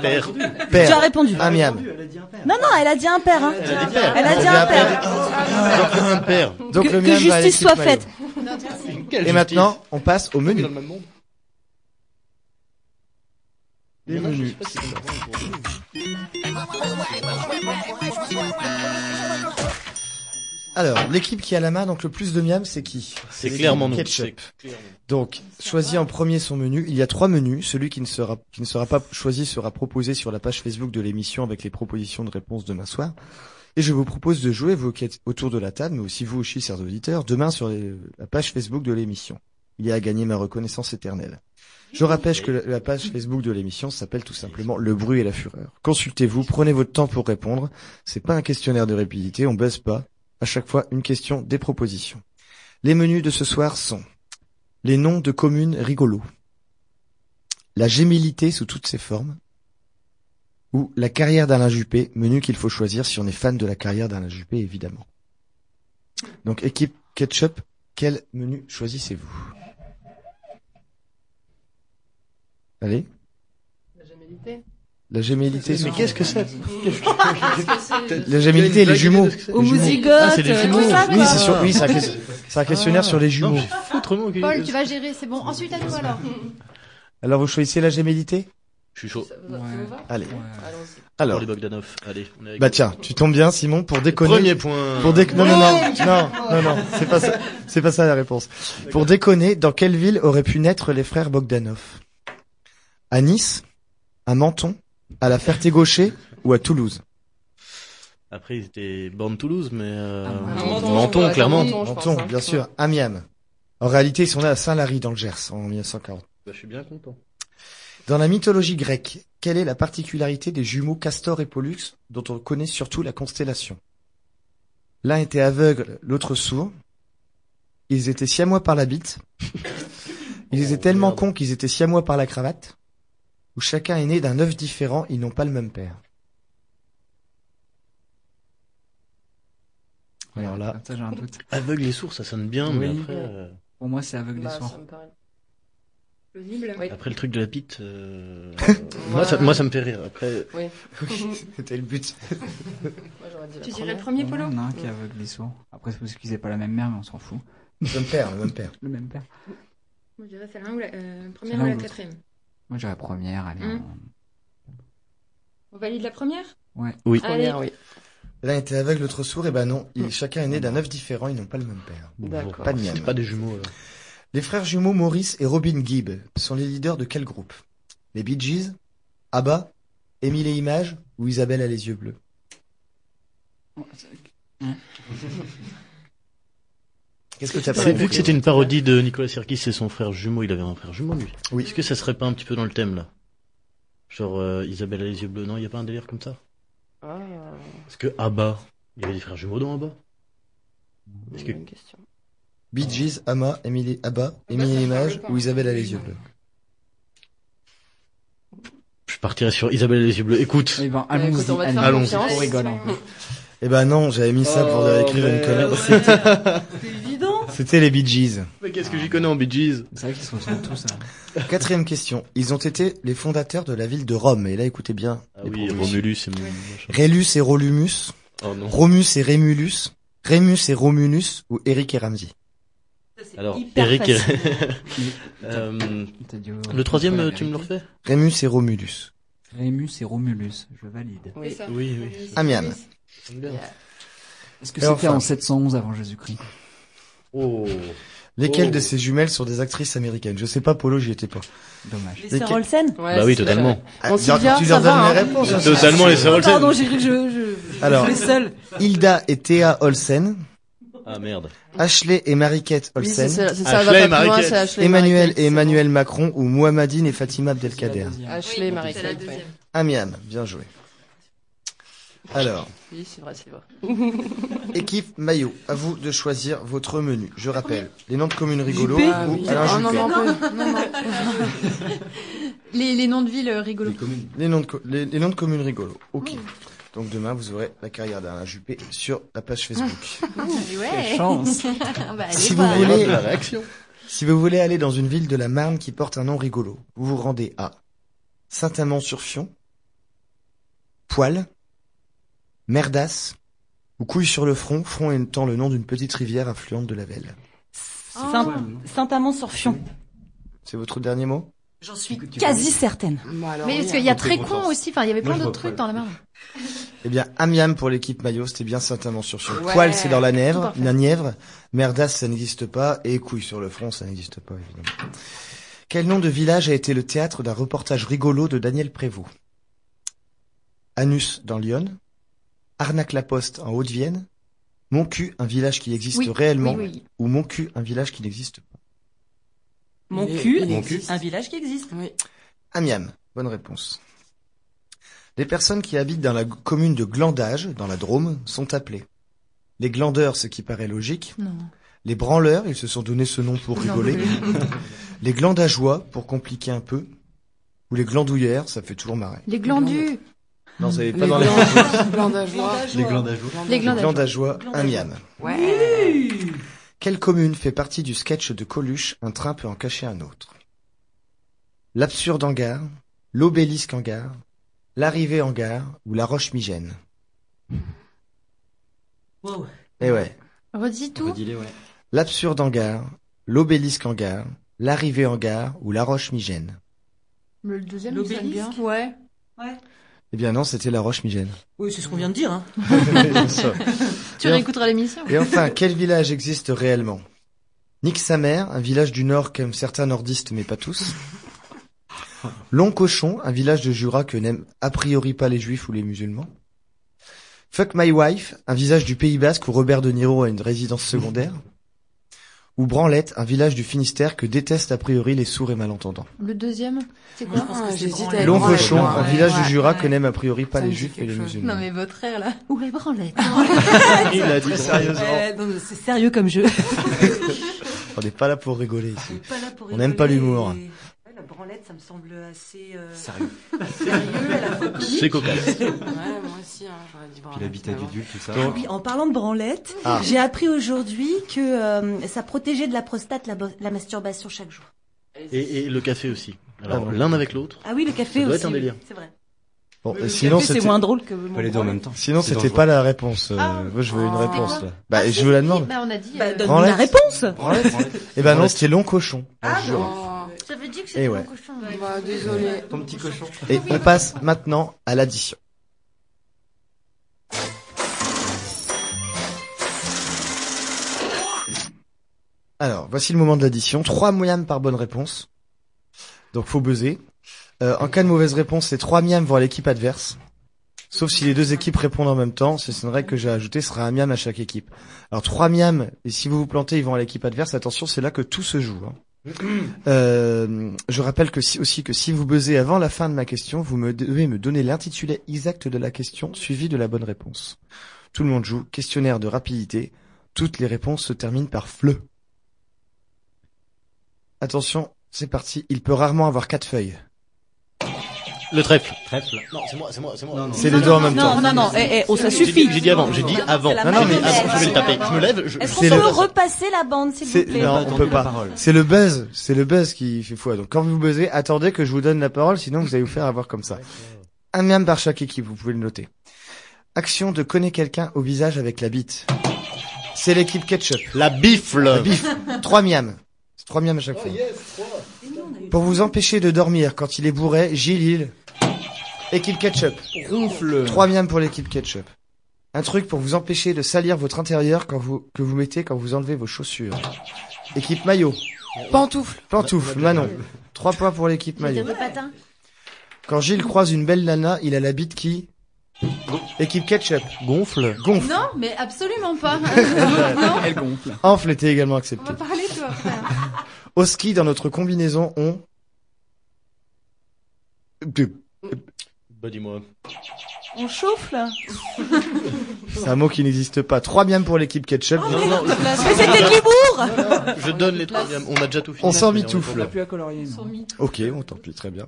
Père. Tu as Père. répondu. Un miam. Elle a dit un père. Non, non, elle a dit un père. Hein. Elle a dit père. Elle a dit Donc, un père. Un père. Donc Que- le que justice soit maillot. faite. Et maintenant, on passe au menu. Les menus. Alors, l'équipe qui a la main, donc le plus de miam, c'est qui C'est clairement nous. Ketchup. Clairement. Donc, choisis en premier son menu. Il y a trois menus. Celui qui ne sera, qui ne sera pas choisi sera proposé sur la page Facebook de l'émission avec les propositions de réponse demain soir. Et je vous propose de jouer vous qui êtes autour de la table, mais aussi vous aussi, chers auditeurs, demain sur les- la page Facebook de l'émission. Il y a à gagner ma reconnaissance éternelle. Je rappelle que la, la page Facebook de l'émission s'appelle tout simplement Le bruit et la fureur. Consultez-vous, prenez votre temps pour répondre. C'est pas un questionnaire de rapidité, on baisse pas. À chaque fois, une question, des propositions. Les menus de ce soir sont les noms de communes rigolos, la gémilité sous toutes ses formes, ou la carrière d'Alain Juppé, menu qu'il faut choisir si on est fan de la carrière d'Alain Juppé, évidemment. Donc, équipe ketchup, quel menu choisissez-vous? Allez, La gémilité? La gémilité. Mais qu'est-ce que c'est La gémilité et les jumeaux. Homozygote, Ah, c'est des euh, jumeaux. tout ça, Oui, c'est sur, oui, c'est un, questionnaire sur les jumeaux. Paul, tu vas gérer, c'est bon. Ensuite, à nous alors. Alors, vous choisissez la gémilité Je suis chaud. Allez. Alors, Pour les Bogdanov. Allez, on est avec bah tiens, tu tombes bien, Simon, pour déconner. Premier point. Pour non, non, non, non, non, c'est pas ça, c'est pas ça la réponse. Pour déconner, dans quelle ville auraient pu naître les frères Bogdanov? À Nice, à Menton, à la Ferté-Gaucher ou à Toulouse Après, ils étaient Born Toulouse, mais euh... Ah, Menton, Menton, clairement. Menton, pense, hein. bien sûr, à Miam. En réalité, ils sont nés à Saint-Lary dans le Gers en 1940. Bah, je suis bien content. Dans la mythologie grecque, quelle est la particularité des jumeaux Castor et Pollux dont on connaît surtout la constellation? L'un était aveugle, l'autre sourd. Ils étaient siamois par la bite. Ils étaient Oh, tellement merde. cons qu'ils étaient siamois par la cravate. Ou chacun est né d'un œuf différent, ils n'ont pas le même père. Alors là, Ça, j'ai un doute. Aveugle et sourd, ça sonne bien, mais après, euh, Pour moi, c'est aveugle Bah. Plausible. Oui. après le truc de la bite, euh, moi, ça, moi ça me fait rire. Après, Oui. c'était le but. Moi, dit Tu dirais le premier Il y polo en a un qui est aveugle les sourds. Après, c'est parce qu'ils n'aient pas la même mère, mais on s'en fout. Le même père, le même père. Le même père. Moi, je dirais c'est l'un ou la euh, première ou la quatrième. Moi, j'aurais première, allez. Hum. On valide la première? Ouais. oui. Allez. Première, oui. L'un était aveugle, l'autre sourd, et ben non, ils- chacun est né d'un œuf différent, ils n'ont pas le même père. D'accord. Pas de pas des jumeaux. alors. Les frères jumeaux Maurice et Robin Gibb sont les leaders de quel groupe? Les Bee Gees ABBA Émile et Images ou Isabelle a les yeux bleus? Qu'est-ce que tu as C'est- Vu que c'était une parodie de Nicolas Sirkis et son frère jumeau, il avait un frère jumeau lui. Oui. Est-ce que ça serait pas un petit peu dans le thème là? Genre euh, Isabelle a les yeux bleus, non, il y a pas un délire comme ça? Ah, Est-ce que Abba, il y avait des frères jumeaux dans Abba Est-ce que bonne question. Bee Gees, Ama, et ABBA, Émile et Images ou Isabelle a les yeux bleus? Partirais sur Isabelle et les yeux bleus. Écoute. Eh ben, Bah, allons-y, allons-y. On rigole. hein. Eh ben non, j'avais mis ça pour Oh, écrire une merde. connerie. C'était- les Bee Gees. Mais qu'est-ce que j'y connais en Bee Gees? C'est vrai qu'ils se ressemblent tous. hein. Quatrième question. Ils ont été les fondateurs de la ville de Rome. Et là, écoutez bien. Ah oui. Romulus et. Rélus et Rolumus. Oh non. Romus et Rémulus. Rémus et Romulus. Ou Eric et Ramsey? Alors, hyper Eric et... Euh, euh, le troisième, la tu me le refais? Rémus et Romulus. Rémus et Romulus, je valide. Oui. Oui, oui. Amiens. Est-ce que c'était enfin. en 711 avant Jésus-Christ? Oh. Lesquelles Oh. de ces jumelles sont des actrices américaines? Je sais pas, Polo, j'y étais pas. Dommage. Les sœurs Olsen Ouais, Bah oui, totalement. Ah, tu- leur donnes hein. les réponses. hein. Totalement les sœurs Olsen. Pardon, j'ai cru que je, je, Alors. je les seuls. Hilda et Théa Olsen. Ah merde. Ashley et Oui, c'est Olsen. ça, c'est ça, Ashley va et pas loin, Ashley Emmanuel et Emmanuel Macron ou Mohamedine et Fatima Abdelkader. Ashley ouais. deuxième. Amiens, bien joué. Alors, Oui, c'est vrai, c'est vrai. équipe maillot, à vous de choisir votre menu. Je rappelle, les noms de communes rigolos Juppé. Ah ou oui. Alain Ah, non, Juppé. non, Non. non, non. Les, les noms de villes rigolos. Les noms de, les, les noms de communes rigolos. Ok. Donc demain, vous aurez la carrière d'Alain Juppé sur la page Facebook. Ouais. chance. bah, Si vous voulez- de la réaction. Si vous voulez aller dans une ville de la Marne qui porte un nom rigolo, vous vous rendez à Saint-Amand-sur-Fion, Poil, Merdas ou Couille sur le front, front étant le nom d'une petite rivière affluente de la Velle. Saint- Saint-Amand-sur-Fion. C'est votre dernier mot? J'en suis quasi certaine. Bon, alors, Mais parce qu'il y a très con aussi. Enfin, il y avait plein d'autres trucs dans la Marne. Eh bien, Amiens pour l'équipe maillot, c'était bien Saint-Amand-sur-Fion. Ouais, Poil, c'est dans la Nièvre, la Nièvre. Merdas, ça n'existe pas. Et Couille sur le front, ça n'existe pas, évidemment. Quel nom de village a été le théâtre d'un reportage rigolo de Daniel Prévost? Anus dans Lyon, Arnac-la-Poste en Haute-Vienne, Moncu, un village qui existe Oui, réellement, oui, oui. ou Moncu, un village qui n'existe pas. Mon cul, un village qui existe. Oui. Amiens, bonne réponse. Les personnes qui habitent dans la commune de Glandage, dans la Drôme, sont appelées les glandeurs, ce qui paraît logique, Non. les branleurs, ils se sont donné ce nom pour rigoler, les glandageois, pour compliquer un peu, ou les glandouillères, ça fait toujours marrer. Les glandus. Non, vous savez pas Les dans les... glandageois. Les glandageois. Les glandageois. glandageois, Amiens. Ouais. Quelle commune fait partie du sketch de Coluche Un train peut en cacher un autre? L'absurde hangar, l'obélisque hangar, l'arrivée hangar ou la roche migène? Wow. Eh ouais. Redis tout. Redis-les, ouais. L'absurde hangar, l'obélisque hangar, l'arrivée hangar ou la roche migène? Le deuxième. L'obélisque? Ouais. Ouais. Eh bien non, c'était la roche migène. Oui, c'est ce qu'on vient de dire. Hein. Tu réécouteras l'émission. Et enfin, quel village existe réellement? Nique sa mère, un village du Nord qu'aiment certains nordistes mais pas tous. Long Cochon, un village de Jura que n'aiment a priori pas les juifs ou les musulmans. Fuck My Wife, un village du Pays Basque où Robert De Niro a une résidence secondaire. Ou Branlette, un village du Finistère que détestent a priori les sourds et malentendants. Le deuxième, c'est quoi pense que c'est j'hésite branlette. avec Long Branlette, Cochon, ouais. un village du Ouais. Jura que n'aiment a priori pas Ça les juifs et les musulmans. Non mais votre air là. Où est branlette Il a dit sérieusement. C'est sérieux comme jeu. On n'est pas là pour rigoler ici. On n'aime pas l'humour. Branlette, ça me semble assez euh, Sérieux. sérieux, à la fois comique. C'est cocasse. Ouais, moi aussi, hein, j'aurais dit Puis bravo. l'habitat du duc, tout ça. Donc, Oui, en parlant de branlette, Ah. j'ai appris aujourd'hui que euh, ça protégeait de la prostate la, masturbation chaque jour. Et, et le café aussi. Alors, Ah l'un avec l'autre. Ah oui, le café Ça doit aussi. être un oui, délire. C'est vrai. bon, Le et sinon café, c'est moins drôle que mon Pas les deux en branlette. même temps. Sinon, C'est c'était dangereux. pas la réponse. euh, Ah. moi, je veux une réponse. Là. Bah, Ah, je vous la demande. Bah on a dit. Bah, euh, donne Branlette. la réponse. Branlette Eh ben non, c'était long cochon. Ah, jure. Ça veut dire que Eh c'était ouais. mon cochon. bah, désolé. Ton petit cochon. Et on passe maintenant à l'addition. Alors, voici le moment de l'addition. Trois miams par bonne réponse. Donc, faut buzzer. Euh, en cas de mauvaise réponse, c'est trois miams vont à l'équipe adverse. Sauf si les deux équipes répondent en même temps. C'est une règle que j'ai ajoutée. Ce sera un miam à chaque équipe. Alors, trois miams. Et si vous vous plantez, ils vont à l'équipe adverse. Attention, c'est là que tout se joue. hein. Euh, je rappelle que si, aussi que si vous buzzez avant la fin de ma question, vous me devez me donner l'intitulé exact de la question suivi de la bonne réponse. Tout le monde joue. Questionnaire de rapidité. Toutes les réponses se terminent par fleu. Attention, c'est parti. Il peut rarement avoir quatre feuilles. Le trèfle. Trèfle. Non, c'est moi, c'est moi, c'est moi. C'est les deux en même Non, temps. non, non, eh, eh, oh, ça suffit. j'ai dit avant, j'ai dit avant. Non, non, mais avant, je vais le taper. Je me lève, je... Est-ce qu'on peut le- repasser la bande, s'il vous plaît non, on peut pas. C'est le buzz, c'est le buzz qui fait foi. Donc quand vous buzzez, attendez que je vous donne la parole, sinon vous allez vous faire avoir comme ça. Un miam par chaque équipe, vous pouvez le noter. Action de connaître quelqu'un au visage avec la bite. C'est l'équipe ketchup. La bifle. La bif. Trois miams. C'est trois miams à chaque fois. Pour vous empêcher de dormir quand il est bourré, Gilles. Équipe ketchup. Ronfle. Trois miams pour l'équipe ketchup. Un truc pour vous empêcher de salir votre intérieur quand vous, que vous mettez quand vous enlevez vos chaussures. Équipe maillot. Pantoufle. Pantoufle, Manon. Trois points pour l'équipe maillot. Quand Gilles croise une belle nana, il a la bite qui Équipe ketchup. Gonfle. Gonfle. Non, mais absolument pas. non, Elle gonfle. Enfle était également on accepté. va parler toi. frère. Au ski, dans notre combinaison, on... Bah dis-moi. On chauffe, là. C'est un mot qui n'existe pas. Trois miams pour l'équipe ketchup. Non, non, Mais c'était qui bourre je donne les trois. On a déjà tout fini. On s'en Mais mitoufle. On plus à colorier. Ok, bon, tant pis, très bien.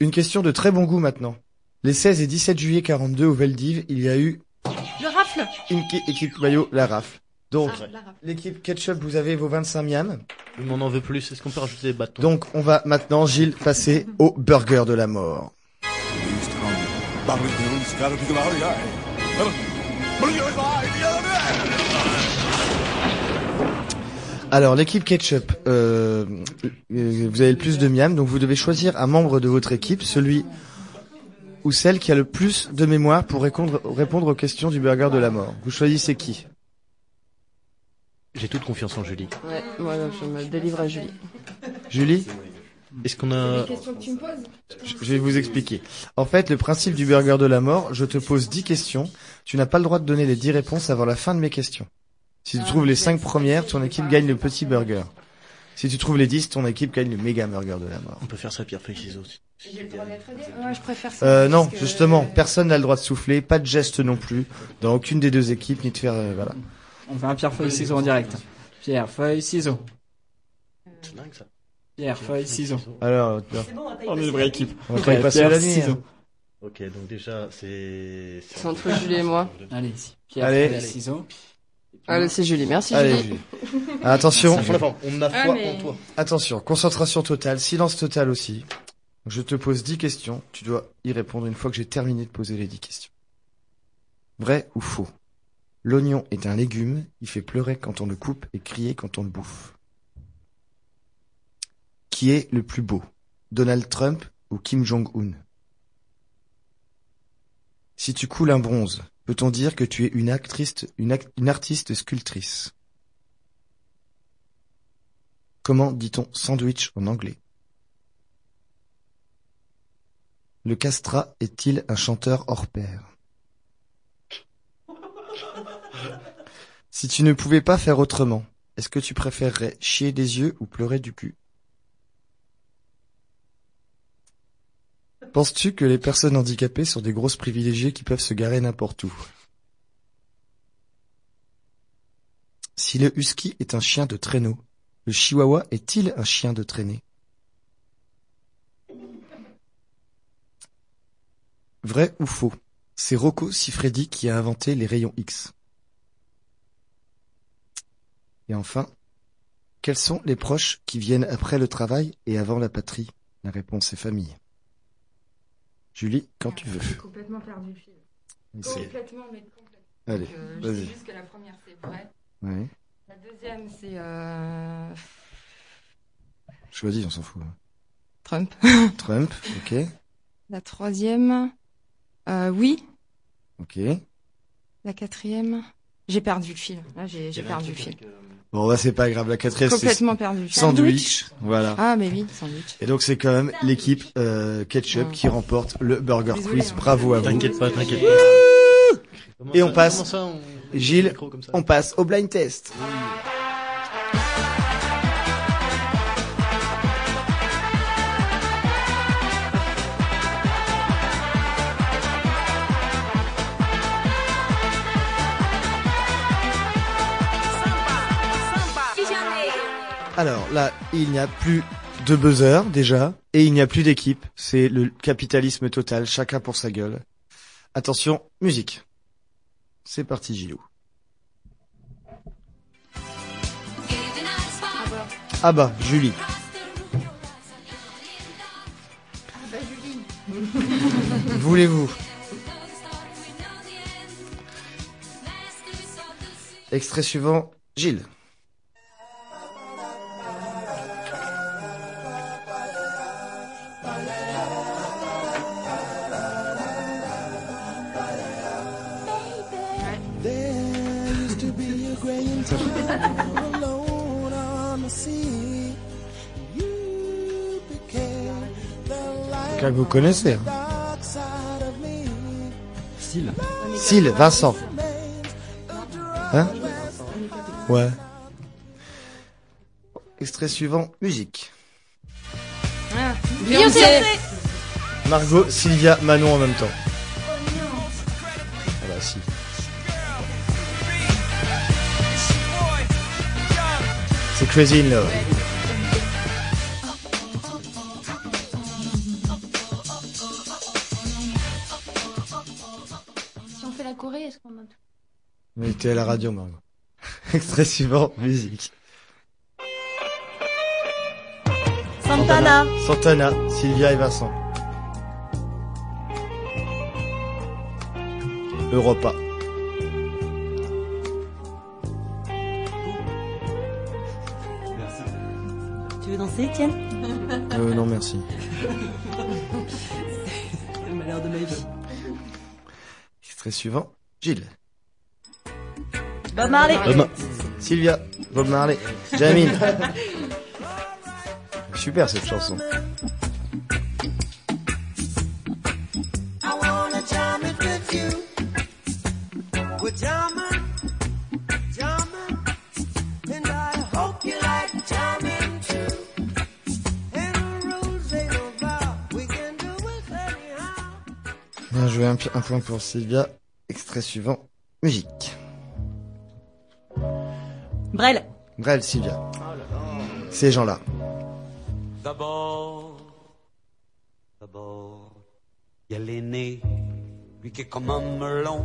Une question de très bon goût maintenant. Les 16 et 17 juillet 42 au Veldiv, il y a eu Le rafle. une qui- équipe maillot, la rafle. Donc, Ah, l'équipe ketchup, vous avez vos 25 miams. Mais on en veut plus. Est-ce qu'on peut rajouter des bâtons? Donc, on va maintenant, Gilles, passer au burger de la mort. Alors, l'équipe ketchup, euh, euh, vous avez le plus de miam, donc vous devez choisir un membre de votre équipe, celui ou celle qui a le plus de mémoire pour répondre, répondre aux questions du burger de la mort. Vous choisissez qui? J'ai toute confiance en Julie. Ouais, moi, je me délivre à Julie. Julie Est-ce qu'on a... questions que tu me poses Je vais vous expliquer. En fait, le principe du burger de la mort, je te pose 10 questions. Tu n'as pas le droit de donner les 10 réponses avant la fin de mes questions. Si tu Ah, trouves les ok. 5 premières, ton équipe gagne le petit burger. Si tu trouves les 10, ton équipe gagne le méga burger de la mort. On peut faire ça pierre feuille ciseaux. Ouais, je préfère ça. Euh, non, justement, personne n'a le droit de souffler, pas de geste non plus, dans aucune des deux équipes, ni de faire, euh, voilà. On fait un pierre feuille ciseaux en direct. Pierre feuille ciseaux. C'est dingue ça. Pierre feuille ciseaux. Alors, tu vois, On est une vraie équipe. on va passer pierre, la nuit. ciseaux. hein. Ok, donc déjà c'est. C'est entre Julie et moi. Allez, ici. Pierre Allez. feuille ciseaux. Allez, c'est Julie. Merci, Allez, Julie. Julie. Attention, On a foi- on a Ah, foi en toi. attention, concentration totale, silence total aussi. Je te pose 10 questions, tu dois y répondre une fois que j'ai terminé de poser les 10 questions. Vrai ou faux? L'oignon est un légume, il fait pleurer quand on le coupe et crier quand on le bouffe. Qui est le plus beau Donald Trump ou Kim Jong-un? Si tu coules un bronze, peut-on dire que tu es une actrice, une, artiste sculptrice? Comment dit-on sandwich en anglais? Le castrat est-il un chanteur hors pair? Si tu ne pouvais pas faire autrement, est-ce que tu préférerais chier des yeux ou pleurer du cul? Penses-tu que les personnes handicapées sont des grosses privilégiées qui peuvent se garer n'importe où? Si le husky est un chien de traîneau, le chihuahua est-il un chien de traînée? Vrai ou faux? C'est Rocco Siffredi qui a inventé les rayons X. Et enfin, quels sont les proches qui viennent après le travail et avant la patrie? La réponse est famille. Julie, quand tu J'ai veux. complètement perdu le fil. Complètement, mais complètement. Allez, euh, je vas-y. sais juste que la première c'est vrai. Ouais. La deuxième c'est euh... Choisis, on s'en fout. Trump. Trump, ok, La troisième, euh, oui. ok. La quatrième, j'ai perdu le fil. Là, j'ai j'ai perdu le fil. Bon, bah c'est pas grave, la quatrième c'est Complètement perdu le fil. sandwich. Voilà. Ah, mais oui, sandwich. Et donc c'est quand même l'équipe euh, Ketchup qui remporte le Burger Désolée, Quiz. hein. Bravo à vous. T'inquiète pas, t'inquiète pas. Et on passe. Gilles, On passe au blind test. Alors là, il n'y a plus deux buzzers déjà, et il n'y a plus d'équipe. C'est le capitalisme total, chacun pour sa gueule. Attention, musique. C'est parti, Gilou. Ah bah, Julie. Ah bah Julie. Voulez-vous? Extrait suivant, Gilles. Quelqu'un que vous connaissez. hein. Style. Syl, Vincent. Hein Ouais. Extrait suivant, musique. Beyoncé. Margot, Sylvia, Manon en même temps. Ah bah si. C'est Crazy in Love. À la radio, Margot. Extrait suivant, musique. Santana. Santana, Sylvia et Vincent. Europa. Tu veux danser, Étienne? Euh, non, merci. C'est le malheur de ma vie. Extrait suivant, Gilles. Bob Marley. Bob Ma- Sylvia, Bob Marley, Jamil. Super cette chanson. Bien joué, un point pour Sylvia. Extrait suivant, musique. Brel. Brel, Sylvia. Ces gens-là. D'abord, d'abord, il y a l'aîné, lui qui est comme un melon,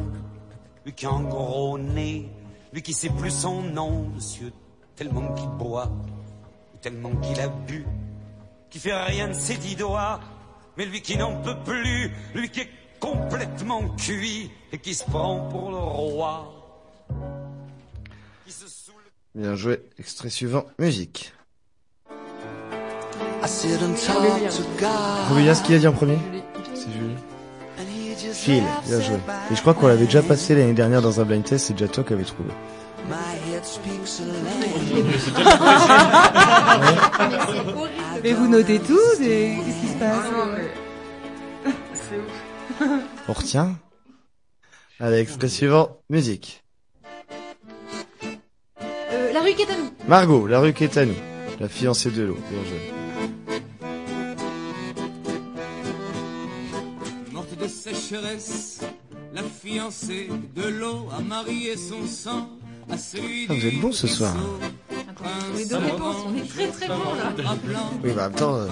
lui qui a un gros nez, lui qui sait plus son nom, monsieur, tellement qu'il boit, tellement qu'il a bu, qui fait rien de ses dix doigts, mais lui qui n'en peut plus, lui qui est complètement cuit et qui se prend pour le roi. Bien joué. Extrait suivant, musique. Dire ce qu'il a dit en premier C'est Julie. Phil, bien joué. Et je crois qu'on l'avait déjà passé l'année dernière dans un blind test, c'est déjà toi qui avais trouvé. Mais vous notez tout et qu'est-ce qui se passe On retient Allez, extrait suivant, musique. Euh, la rue qui est à nous. Margot, la rue qui est à nous. La fiancée de l'eau, bien joué. Morte de sécheresse, la fiancée de l'eau a marié son sang à celui Ah, vous êtes bon ce soir. Les deux réponses, on est très très bons là. Oui, bah en même temps, euh,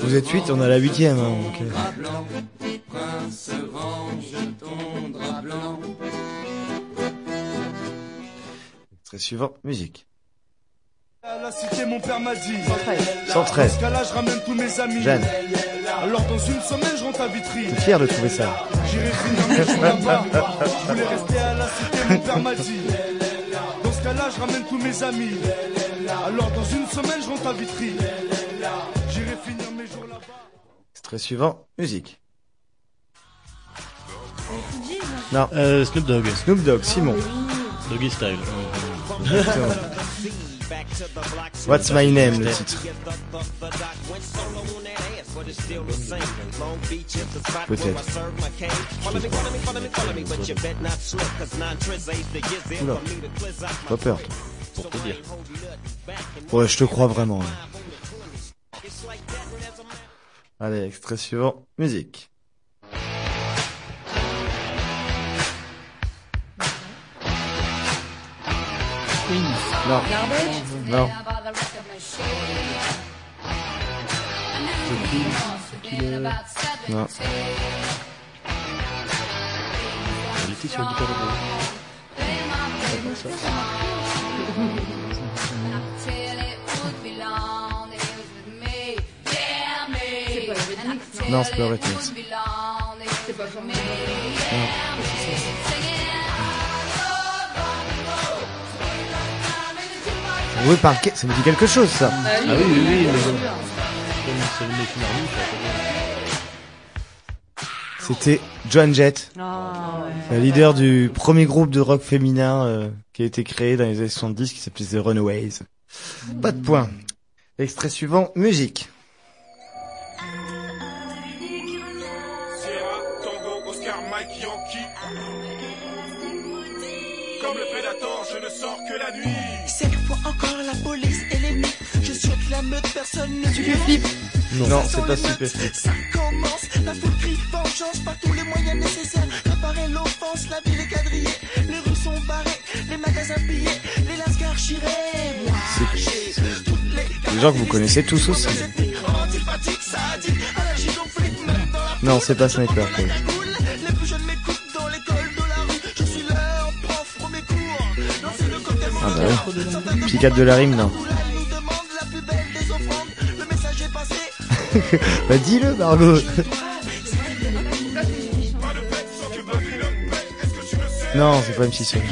vous êtes 8, on a la huitième. Hein, donc. Prince, range ton drap blanc. Extrait suivant, musique. À la cité, mon père m'a dit. 113. Dans ce je ramène tous mes amis. Jeanne. Alors, dans une semaine, je rentre à Vitry. T'es fier de trouver ça J'irai finir mes jours là-bas. Je voulais rester à la cité, mon père m'a dit. Dans ce cas-là, je ramène tous mes amis. Alors, dans une semaine, je rentre à Vitry. J'irai finir mes jours là-bas. Extrait suivant, musique. Euh, Non. Euh, Snoop Dogg. Snoop Dogg, Simon. Doggy Style. What's my name, le titre? Peut-être. Oula. Pas peur. Pour te dire. Ouais, je te crois vraiment. hein. Allez, extrait suivant, musique. Non. Non. Non. Il était sur le guitare Eurythmics, Non, c'est pas Eurythmics. C'est pas formé. Oui, par ça me dit quelque chose, ça. Ah oui, oui, oui. mais- a C'était Joan Jett, Ah, la leader du premier groupe de rock féminin euh, qui a été créé dans les années 70 qui s'appelait The Runaways. Pas de point. Extrait suivant, musique. Personne ne Tu flippes. Non, c'est pas Stupéflip. Ça commence, la foule crie vengeance par tous les moyens nécessaires. Réparer l'offense, la ville est quadrillée. Les rues sont barrées, les magasins pillés, les lascars chirés. C'est des gens que vous connaissez tous aussi. Non, c'est pas Sniper. Cocktail Ah bah oui. Psychiatre de la rime, non. bah dis-le, Margot. Non, c'est pas MC Solar.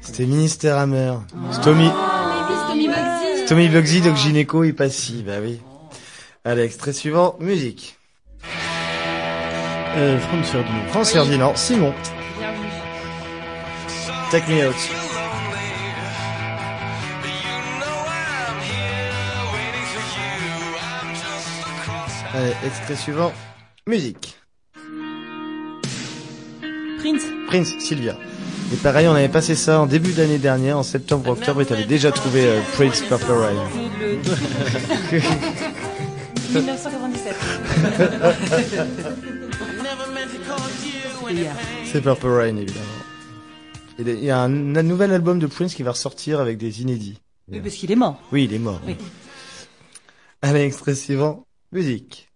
C'était Minister Hammer. Stomy. Tommy Bugsy. Stomy Bugsy, Doc Gineco et Passy, bah oui. Allez, extrait suivant, musique. Euh, Franz Ferdinand. France Ferdinand, Simon. Take me out. Allez, extrait suivant, musique. Prince. Prince, Sylvia. Et pareil, on avait passé ça en début d'année dernière, en septembre, octobre, et t'avais déjà trouvé euh, Prince Purple Rain. Le 1997. C'était hier. C'est Purple Rain, évidemment. Et Il y a un, un nouvel album de Prince qui va ressortir avec des inédits. Oui, parce qu'il est mort. Oui, il est mort. Oui. Allez, extrait suivant, musique.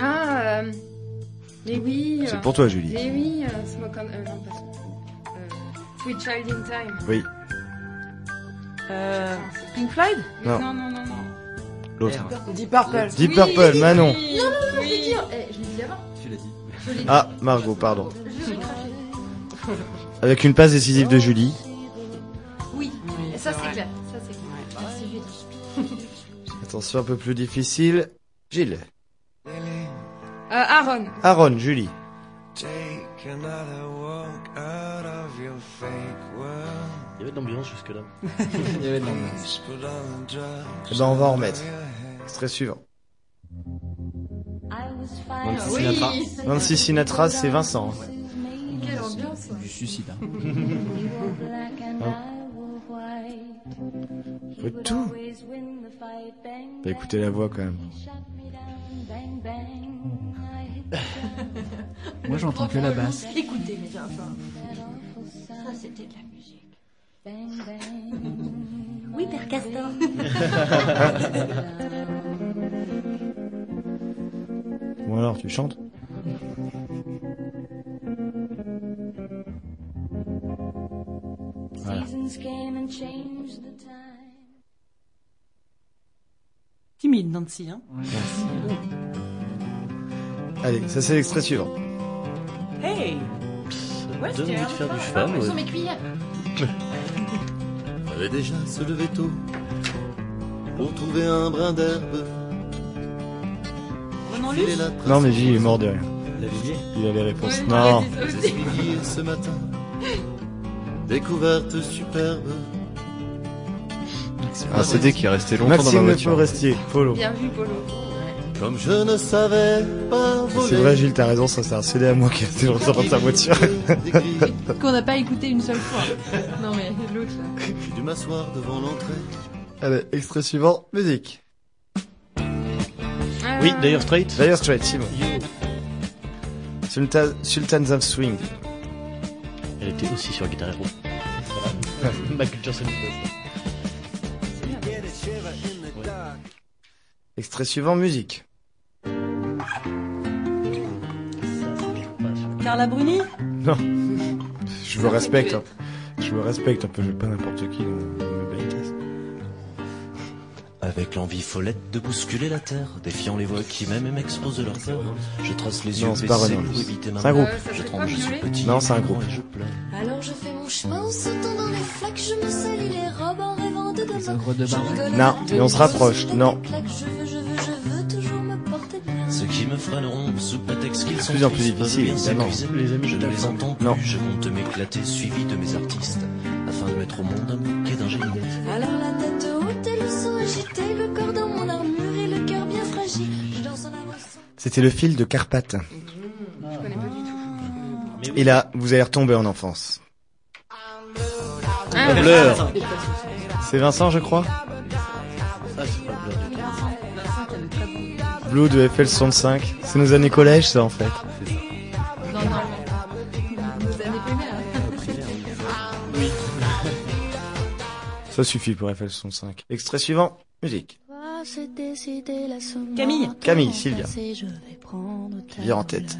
Ah, euh, mais oui. C'est euh, pour toi, Julie. Mais oui, euh, Smoke on... Euh, non, pas euh, Sweet Child in Time. Oui, Euh, Pink Floyd? Non. Non, non, non, non. l'autre. Deep Purple. Deep Purple, Manon. Non, non, non, je l'ai dit. Eh, je l'ai dit avant. Tu l'as dit. Dit. Ah, Margot, pardon. Avec une passe décisive de Julie. Oui, Oui, c'est c'est. Ça c'est clair. Attention, un peu plus difficile. Gilles. Euh, Aaron. Aaron, Julie. Il y avait de l'ambiance jusque-là. Il y avait de l'ambiance. Eh ben, on va en remettre. Extrait suivant. Nancy Oui. Sinatra. Nancy Sinatra, c'est Vincent. Quelle ambiance. Du suicide. Hein. Tout. Bah, écoutez la voix quand même. Moi j'entends que la basse. Écoutez les enfants. Ça c'était de la musique. Oui, Père Castor. Bon alors, tu chantes? Voilà. Timide, Nancy. Hein Allez, ça c'est l'extrait suivant. hey donne envie de faire du Ah, fan. où ouais. sont mes cuillères Fallait déjà se lever tôt pour trouver un brin d'herbe. Renan Luce Non mais il est mort de rien. Il a les réponses. Non. ce matin. Découverte superbe. Un CD qui est resté longtemps dans ma voiture. Forestier, Polo. Bien vu, Polo. Comme je ne savais pas voler. C'est vrai Gilles, t'as raison, ça c'est un CD à moi qui a été longtemps dans ta voiture. Qu'on n'a pas écouté une seule fois. Non mais l'autre là. J'ai dû m'asseoir devant l'entrée. Allez, extrait suivant, musique. Oui, Dire Straits. Dire Straits, Simon. Sultan, Sultans of Swing. Elle était aussi sur Guitar Hero. Ma culture c'est Extrait suivant, musique. Carla Bruni Non. Je me respecte. hein. Je me respecte un peu, je vais pas n'importe qui tests. Avec l'envie follette de bousculer la terre, défiant les voix qui même m'exposent leur peur, je trace les yeux Non, c'est pas baissés pour éviter ma C'est un groupe. Je tremble, je suis petit. Non, c'est un je groupe. et je pleure. Alors je fais mon chemin en sautant dans les flaques, je me salis les robes en rêvant de demain. Non, mais on se rapproche, non. mes claques, Je veux, je veux, je veux toujours me porter bien. Ceux qui me freineront sous prétexte qu'ils sont plus en plus difficile, évidemment. Les amis je ne les entends plus, Non. je compte m'éclater suivi de mes artistes afin de mettre au monde un bouquet d'un génie. Alors la tête haute et agité, le corps dans mon armure et le cœur bien fragile. Je danse en avançant. C'était le fil de Carpath. Je connais pas du tout. Et là, vous allez retomber en enfance. Ah, Blur. C'est Vincent, je crois c'est pas Blur. Blue de FL65. C'est nos années collège, ça, en fait. Ça suffit pour FL65. Extrait suivant, musique. Camille. Camille, Sylvia. Viens en tête.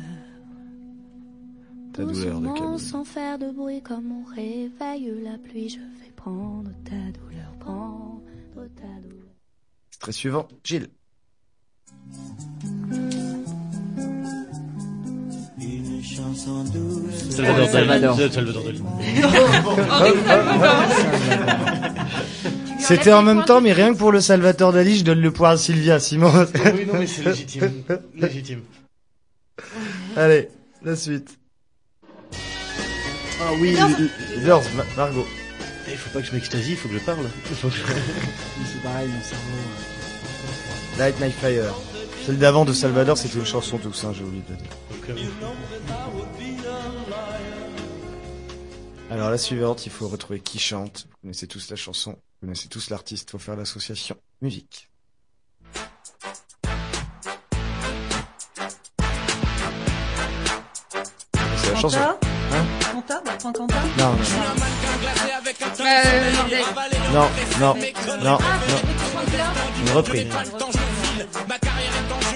Ta douleur de Doucement, Camille. Sans faire de bruit comme on réveille la pluie, je vais prendre ta douleur, prendre ta douleur. Extrait suivant, Gilles. Salvador Salvador. Dali. Salvador Dali. C'était en même temps, mais rien que pour le Salvatore Dali, je donne le point à Sylvia, Simon. Oui, non, mais c'est légitime. Légitime. Allez, la suite. Ah oui. Ma- Margot. Il faut pas que je m'extasie, il faut que je parle. Il faut que je... C'est pareil, mon cerveau. euh, Light Night Fire. Celle d'avant de Salvador, c'était une chanson douce, hein, j'ai oublié de le dire. Alors la suivante, il faut retrouver qui chante. Vous connaissez tous la chanson, vous connaissez tous l'artiste, faut faire l'association. Musique. C'est la chanson. Hein Quentin Non, non, Euh, Nordel. non, non, non, non. Une reprise.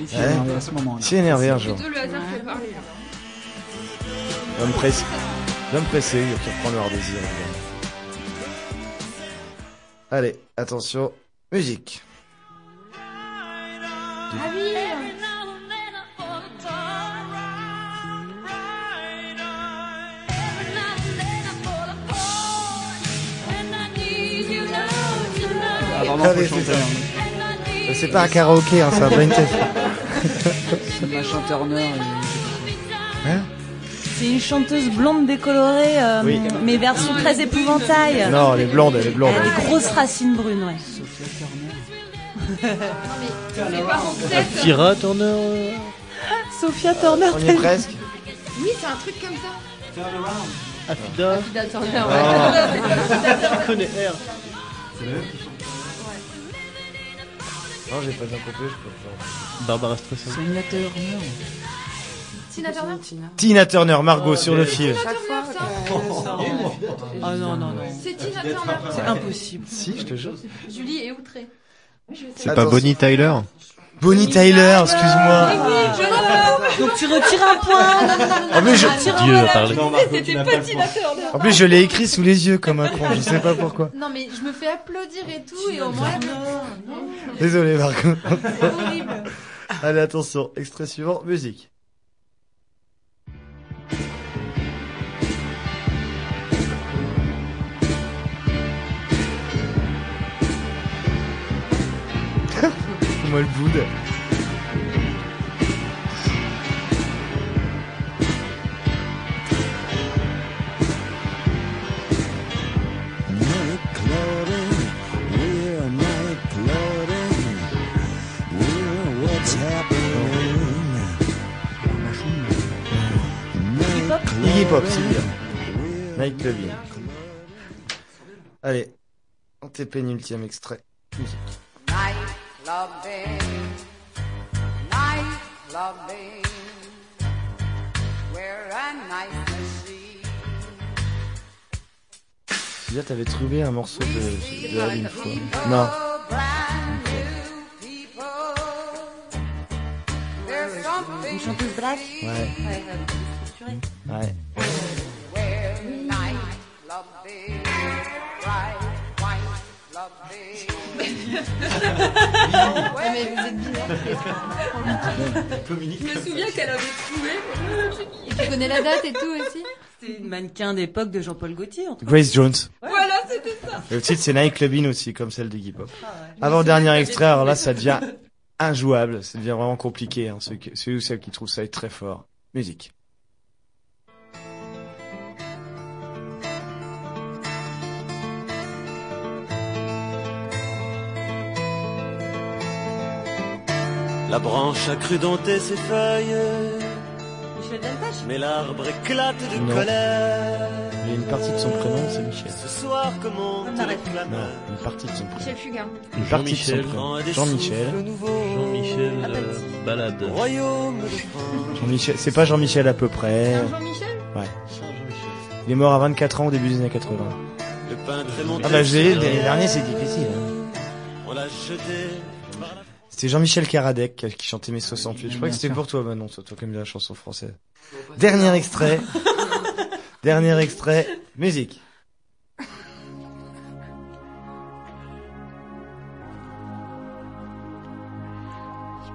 Il Ouais. énervé à ce moment-là. Il s'est énervé un jour. Plutôt le hasard a parlé. là. L'homme pressé. L'homme pressé, il qui reprend leur désir. Allez, attention, musique. Ah oui. Ah, c'est pas un karaoké, hein, c'est un test. C'est Machin Turner. et- Hein C'est une chanteuse blonde décolorée, euh, Oui. mais version très épouvantail. Non, elle est blonde, elle est blonde. Elle a des grosses racines brunes, ouais. Sophia Turner. Kira Turner. euh, Sophia Turner. On y est presque. Oui, c'est un truc comme ça. Afida. Fida Turner, Ah. ouais. Je connais R. Non, j'ai pas bien compris, je peux faire. Barbara Streisand. Sonia Turner. Tina Turner. Tina Turner, Margot, sur le fil. Tina Turner, ça. Ah non, non, non. C'est Tina Turner. C'est impossible. Si, je te jure. Julie est outrée. C'est pas Bonnie Tyler Bonnie Tyler, excuse-moi. Donc tu retires un point. En plus, je- Dieu point. a parlé. Marco. En plus, je l'ai écrit sous les yeux comme un con, je sais pas pourquoi. Non, mais je me fais applaudir et tout, et au moins. Désolé, Margot. C'est horrible. Allez, attention, extrait suivant, musique. File-moi Pop, c'est bien. Mike Levine. Allez, antepenultième extrait. Loving, night a nice machine. T'avais trouvé un morceau de, de elle une fois. Non. Une chanteuse black Ouais. Ouais. Ouais. Ouais, mais vous êtes bizarre. Communique. Je me souviens qu'elle avait trouvé. Et tu connais la date et tout aussi C'est une mannequin d'époque de Jean-Paul Gaultier. en tout cas. Grace Jones. Voilà, c'était ça. Et le titre, c'est Night Clubbing aussi, comme celle de Iggy Pop. Avant dernier extrait, alors là, ça devient injouable. Ça devient vraiment compliqué. Hein. Ceux, qui- ceux ou celles qui trouvent ça très fort. Musique. La branche a cru dompter ses feuilles, Michel Delpech mais l'arbre éclate de Non. colère. Il y a une partie de son prénom, c'est Michel. Ce soir, comment ref. flammes Non, une partie de son prénom. Michel Fugain. Une partie de son Jean-Michel. prénom. Jean-Michel. Jean-Michel euh, Balade. Royaume de France. Jean-Michel. C'est pas Jean-Michel à peu près. Jean-Michel Ouais. Saint-Jean-Michel. Il est mort à 24 ans au début des années 80. Le peintre est monté Ah bah je l'ai, l'année l'air. dernière c'est difficile. hein. On l'a jeté. C'était Jean-Michel Karadec qui chantait mes 68. Je crois que c'était pour toi, Manon, c'est toi qui aimes bien la chanson française. Dernier extrait. Dernier extrait. Musique. C'est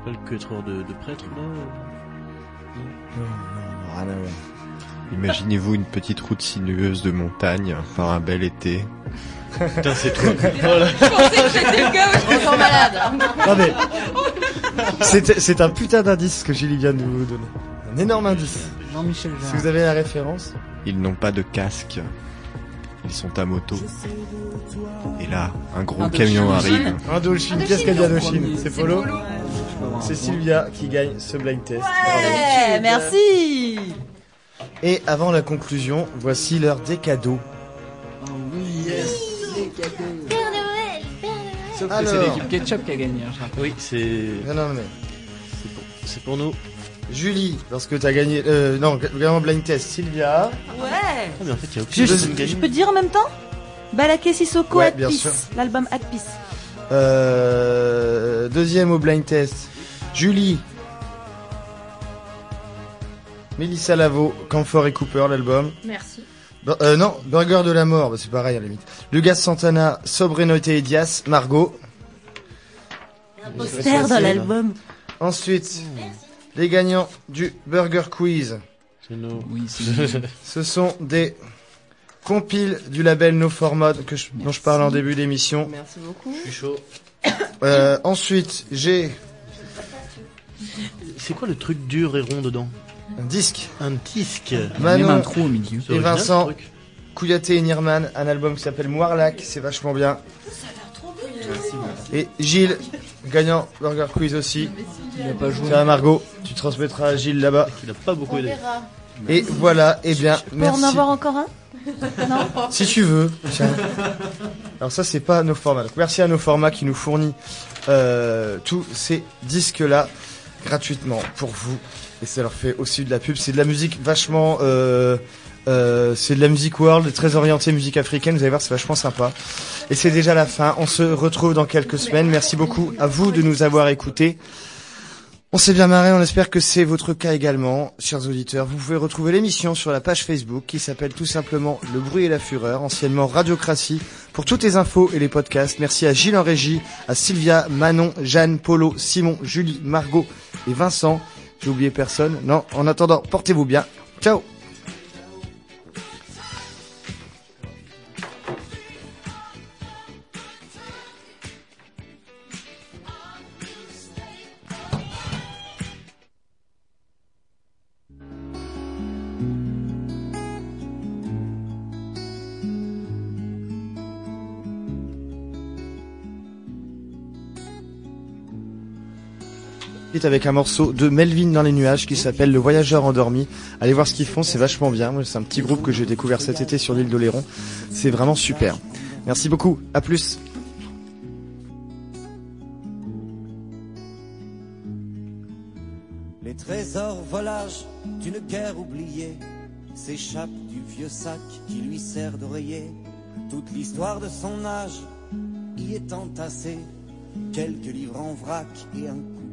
pas le de, de prêtre, là Non, non, non, rien à voir. Imaginez-vous une petite route sinueuse de montagne par un bel été. Putain, c'est. Voilà. Je pensais que j'étais le gars je me sens malade. Non mais, c'est, c'est un putain d'indice que Julie vient de vous donner. Un énorme indice. Jean-Michel Si vous avez la référence. Ils n'ont pas de casque. Ils sont à moto. Et là, un gros Un camion arrive. Indochine, Indochine, qu'est-ce qu'elle dit C'est Polo un C'est. Sylvia qui gagne ce blind test. Ouais, merci Et avant la conclusion, voici l'heure des cadeaux. Oh oui, yes. Père Noël, Père Noël. Sauf que Alors. c'est l'équipe Ketchup qui a gagné. hein, je rappelle. Oui, c'est Non, non, mais. c'est pour, c'est pour nous. Julie, lorsque t'as gagné, euh, non, vraiment blind test, Sylvia. Ouais Ah, mais en fait, il y a aucune je, personne je gagnante. peux te dire en même temps? Balaké Sissoko Ouais, at bien Peace, sûr. l'album At Peace. Euh, deuxième au blind test, Julie. Mélissa Lavo, Camphor et Cooper, l'album. Merci. Euh, non, Burger de la mort, bah, c'est pareil à la limite. Lugas Santana, Sobrenote et Dias, Margot. Un poster dans l'album. Ensuite, les gagnants du Burger Quiz. Oui, Ce sont des compiles du label No Format que je- dont je parle en début d'émission. Merci beaucoup. Je suis chaud. Euh, ensuite, j'ai C'est quoi le truc dur et rond dedans? Un disque. Un disque. même Manon un trou au milieu. C'est et Vincent. Kouyaté et Nirman, un album qui s'appelle Moirlac, c'est vachement bien. Et Gilles, gagnant Burger Quiz aussi. Il a pas joué. Tiens Margot, tu transmettras à Gilles là-bas. Il a pas beaucoup aidé. Et voilà, eh bien, Pour merci. en avoir encore un? Non Si tu veux. Tiens. Alors ça c'est pas nos formats. Donc merci à nos formats qui nous fournit euh, tous ces disques là gratuitement pour vous. Et ça leur fait aussi de la pub. C'est de la musique vachement. Euh, euh, c'est de la musique world, très orientée musique africaine. Vous allez voir, c'est vachement sympa. Et c'est déjà la fin. On se retrouve dans quelques semaines. Merci beaucoup à vous de nous avoir écoutés. On s'est bien marré, on espère que c'est votre cas également, chers auditeurs. Vous pouvez retrouver l'émission sur la page Facebook qui s'appelle tout simplement Le Bruit et la Fureur, anciennement Radiocratie, pour toutes les infos et les podcasts. Merci à Gilles en régie, à Sylvia, Manon, Jeanne, Polo, Simon, Julie, Margot et Vincent. J'ai oublié personne. Non, en attendant, portez-vous bien. Ciao est avec un morceau de Melvin dans les nuages qui s'appelle Le Voyageur endormi. Allez voir ce qu'ils font, c'est vachement bien. C'est un petit groupe que j'ai découvert cet été sur l'île d'Oléron. C'est vraiment super. Merci beaucoup. À plus. Les trésors volages d'une guerre oubliée s'échappent du vieux sac qui lui sert d'oreiller. Toute l'histoire de son âge y est entassée. Quelques livres en vrac et un couteau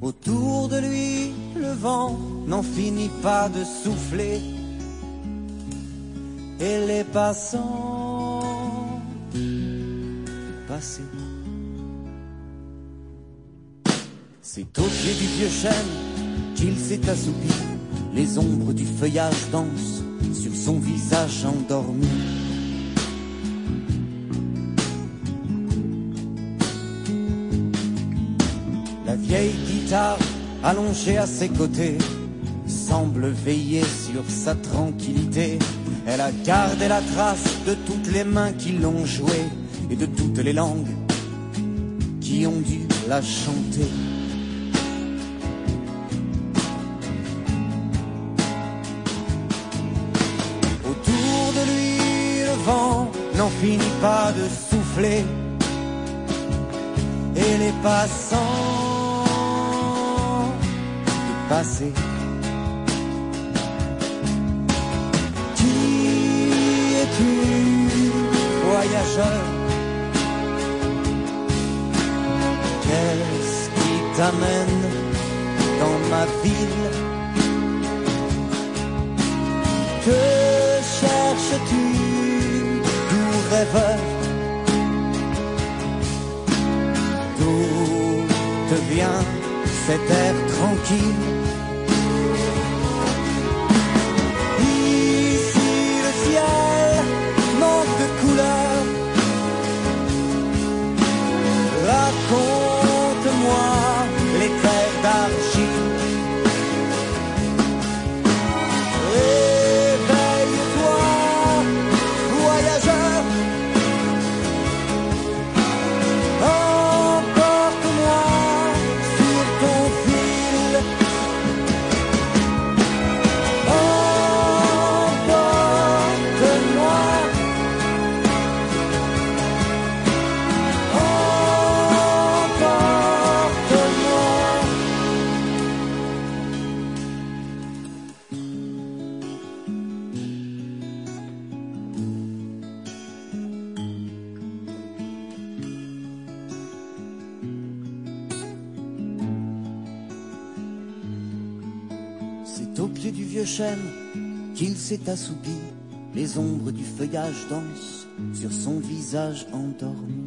Autour de lui, le vent n'en finit pas de souffler. Et les passants passer. C'est au pied du vieux chêne qu'il s'est assoupi. Les ombres du feuillage dansent sur son visage endormi. Allongée à ses côtés semble veiller sur sa tranquillité. Elle a gardé la trace de toutes les mains qui l'ont joué et de toutes les langues qui ont dû la chanter. Autour de lui, le vent n'en finit pas de souffler. Et les passants Qui es-tu, voyageur? Qu'est-ce qui t'amène dans ma ville? Que cherches-tu, doux rêveur? D'où te vient cet air tranquille s'est assoupi. Les ombres du feuillage dansent sur son visage endormi.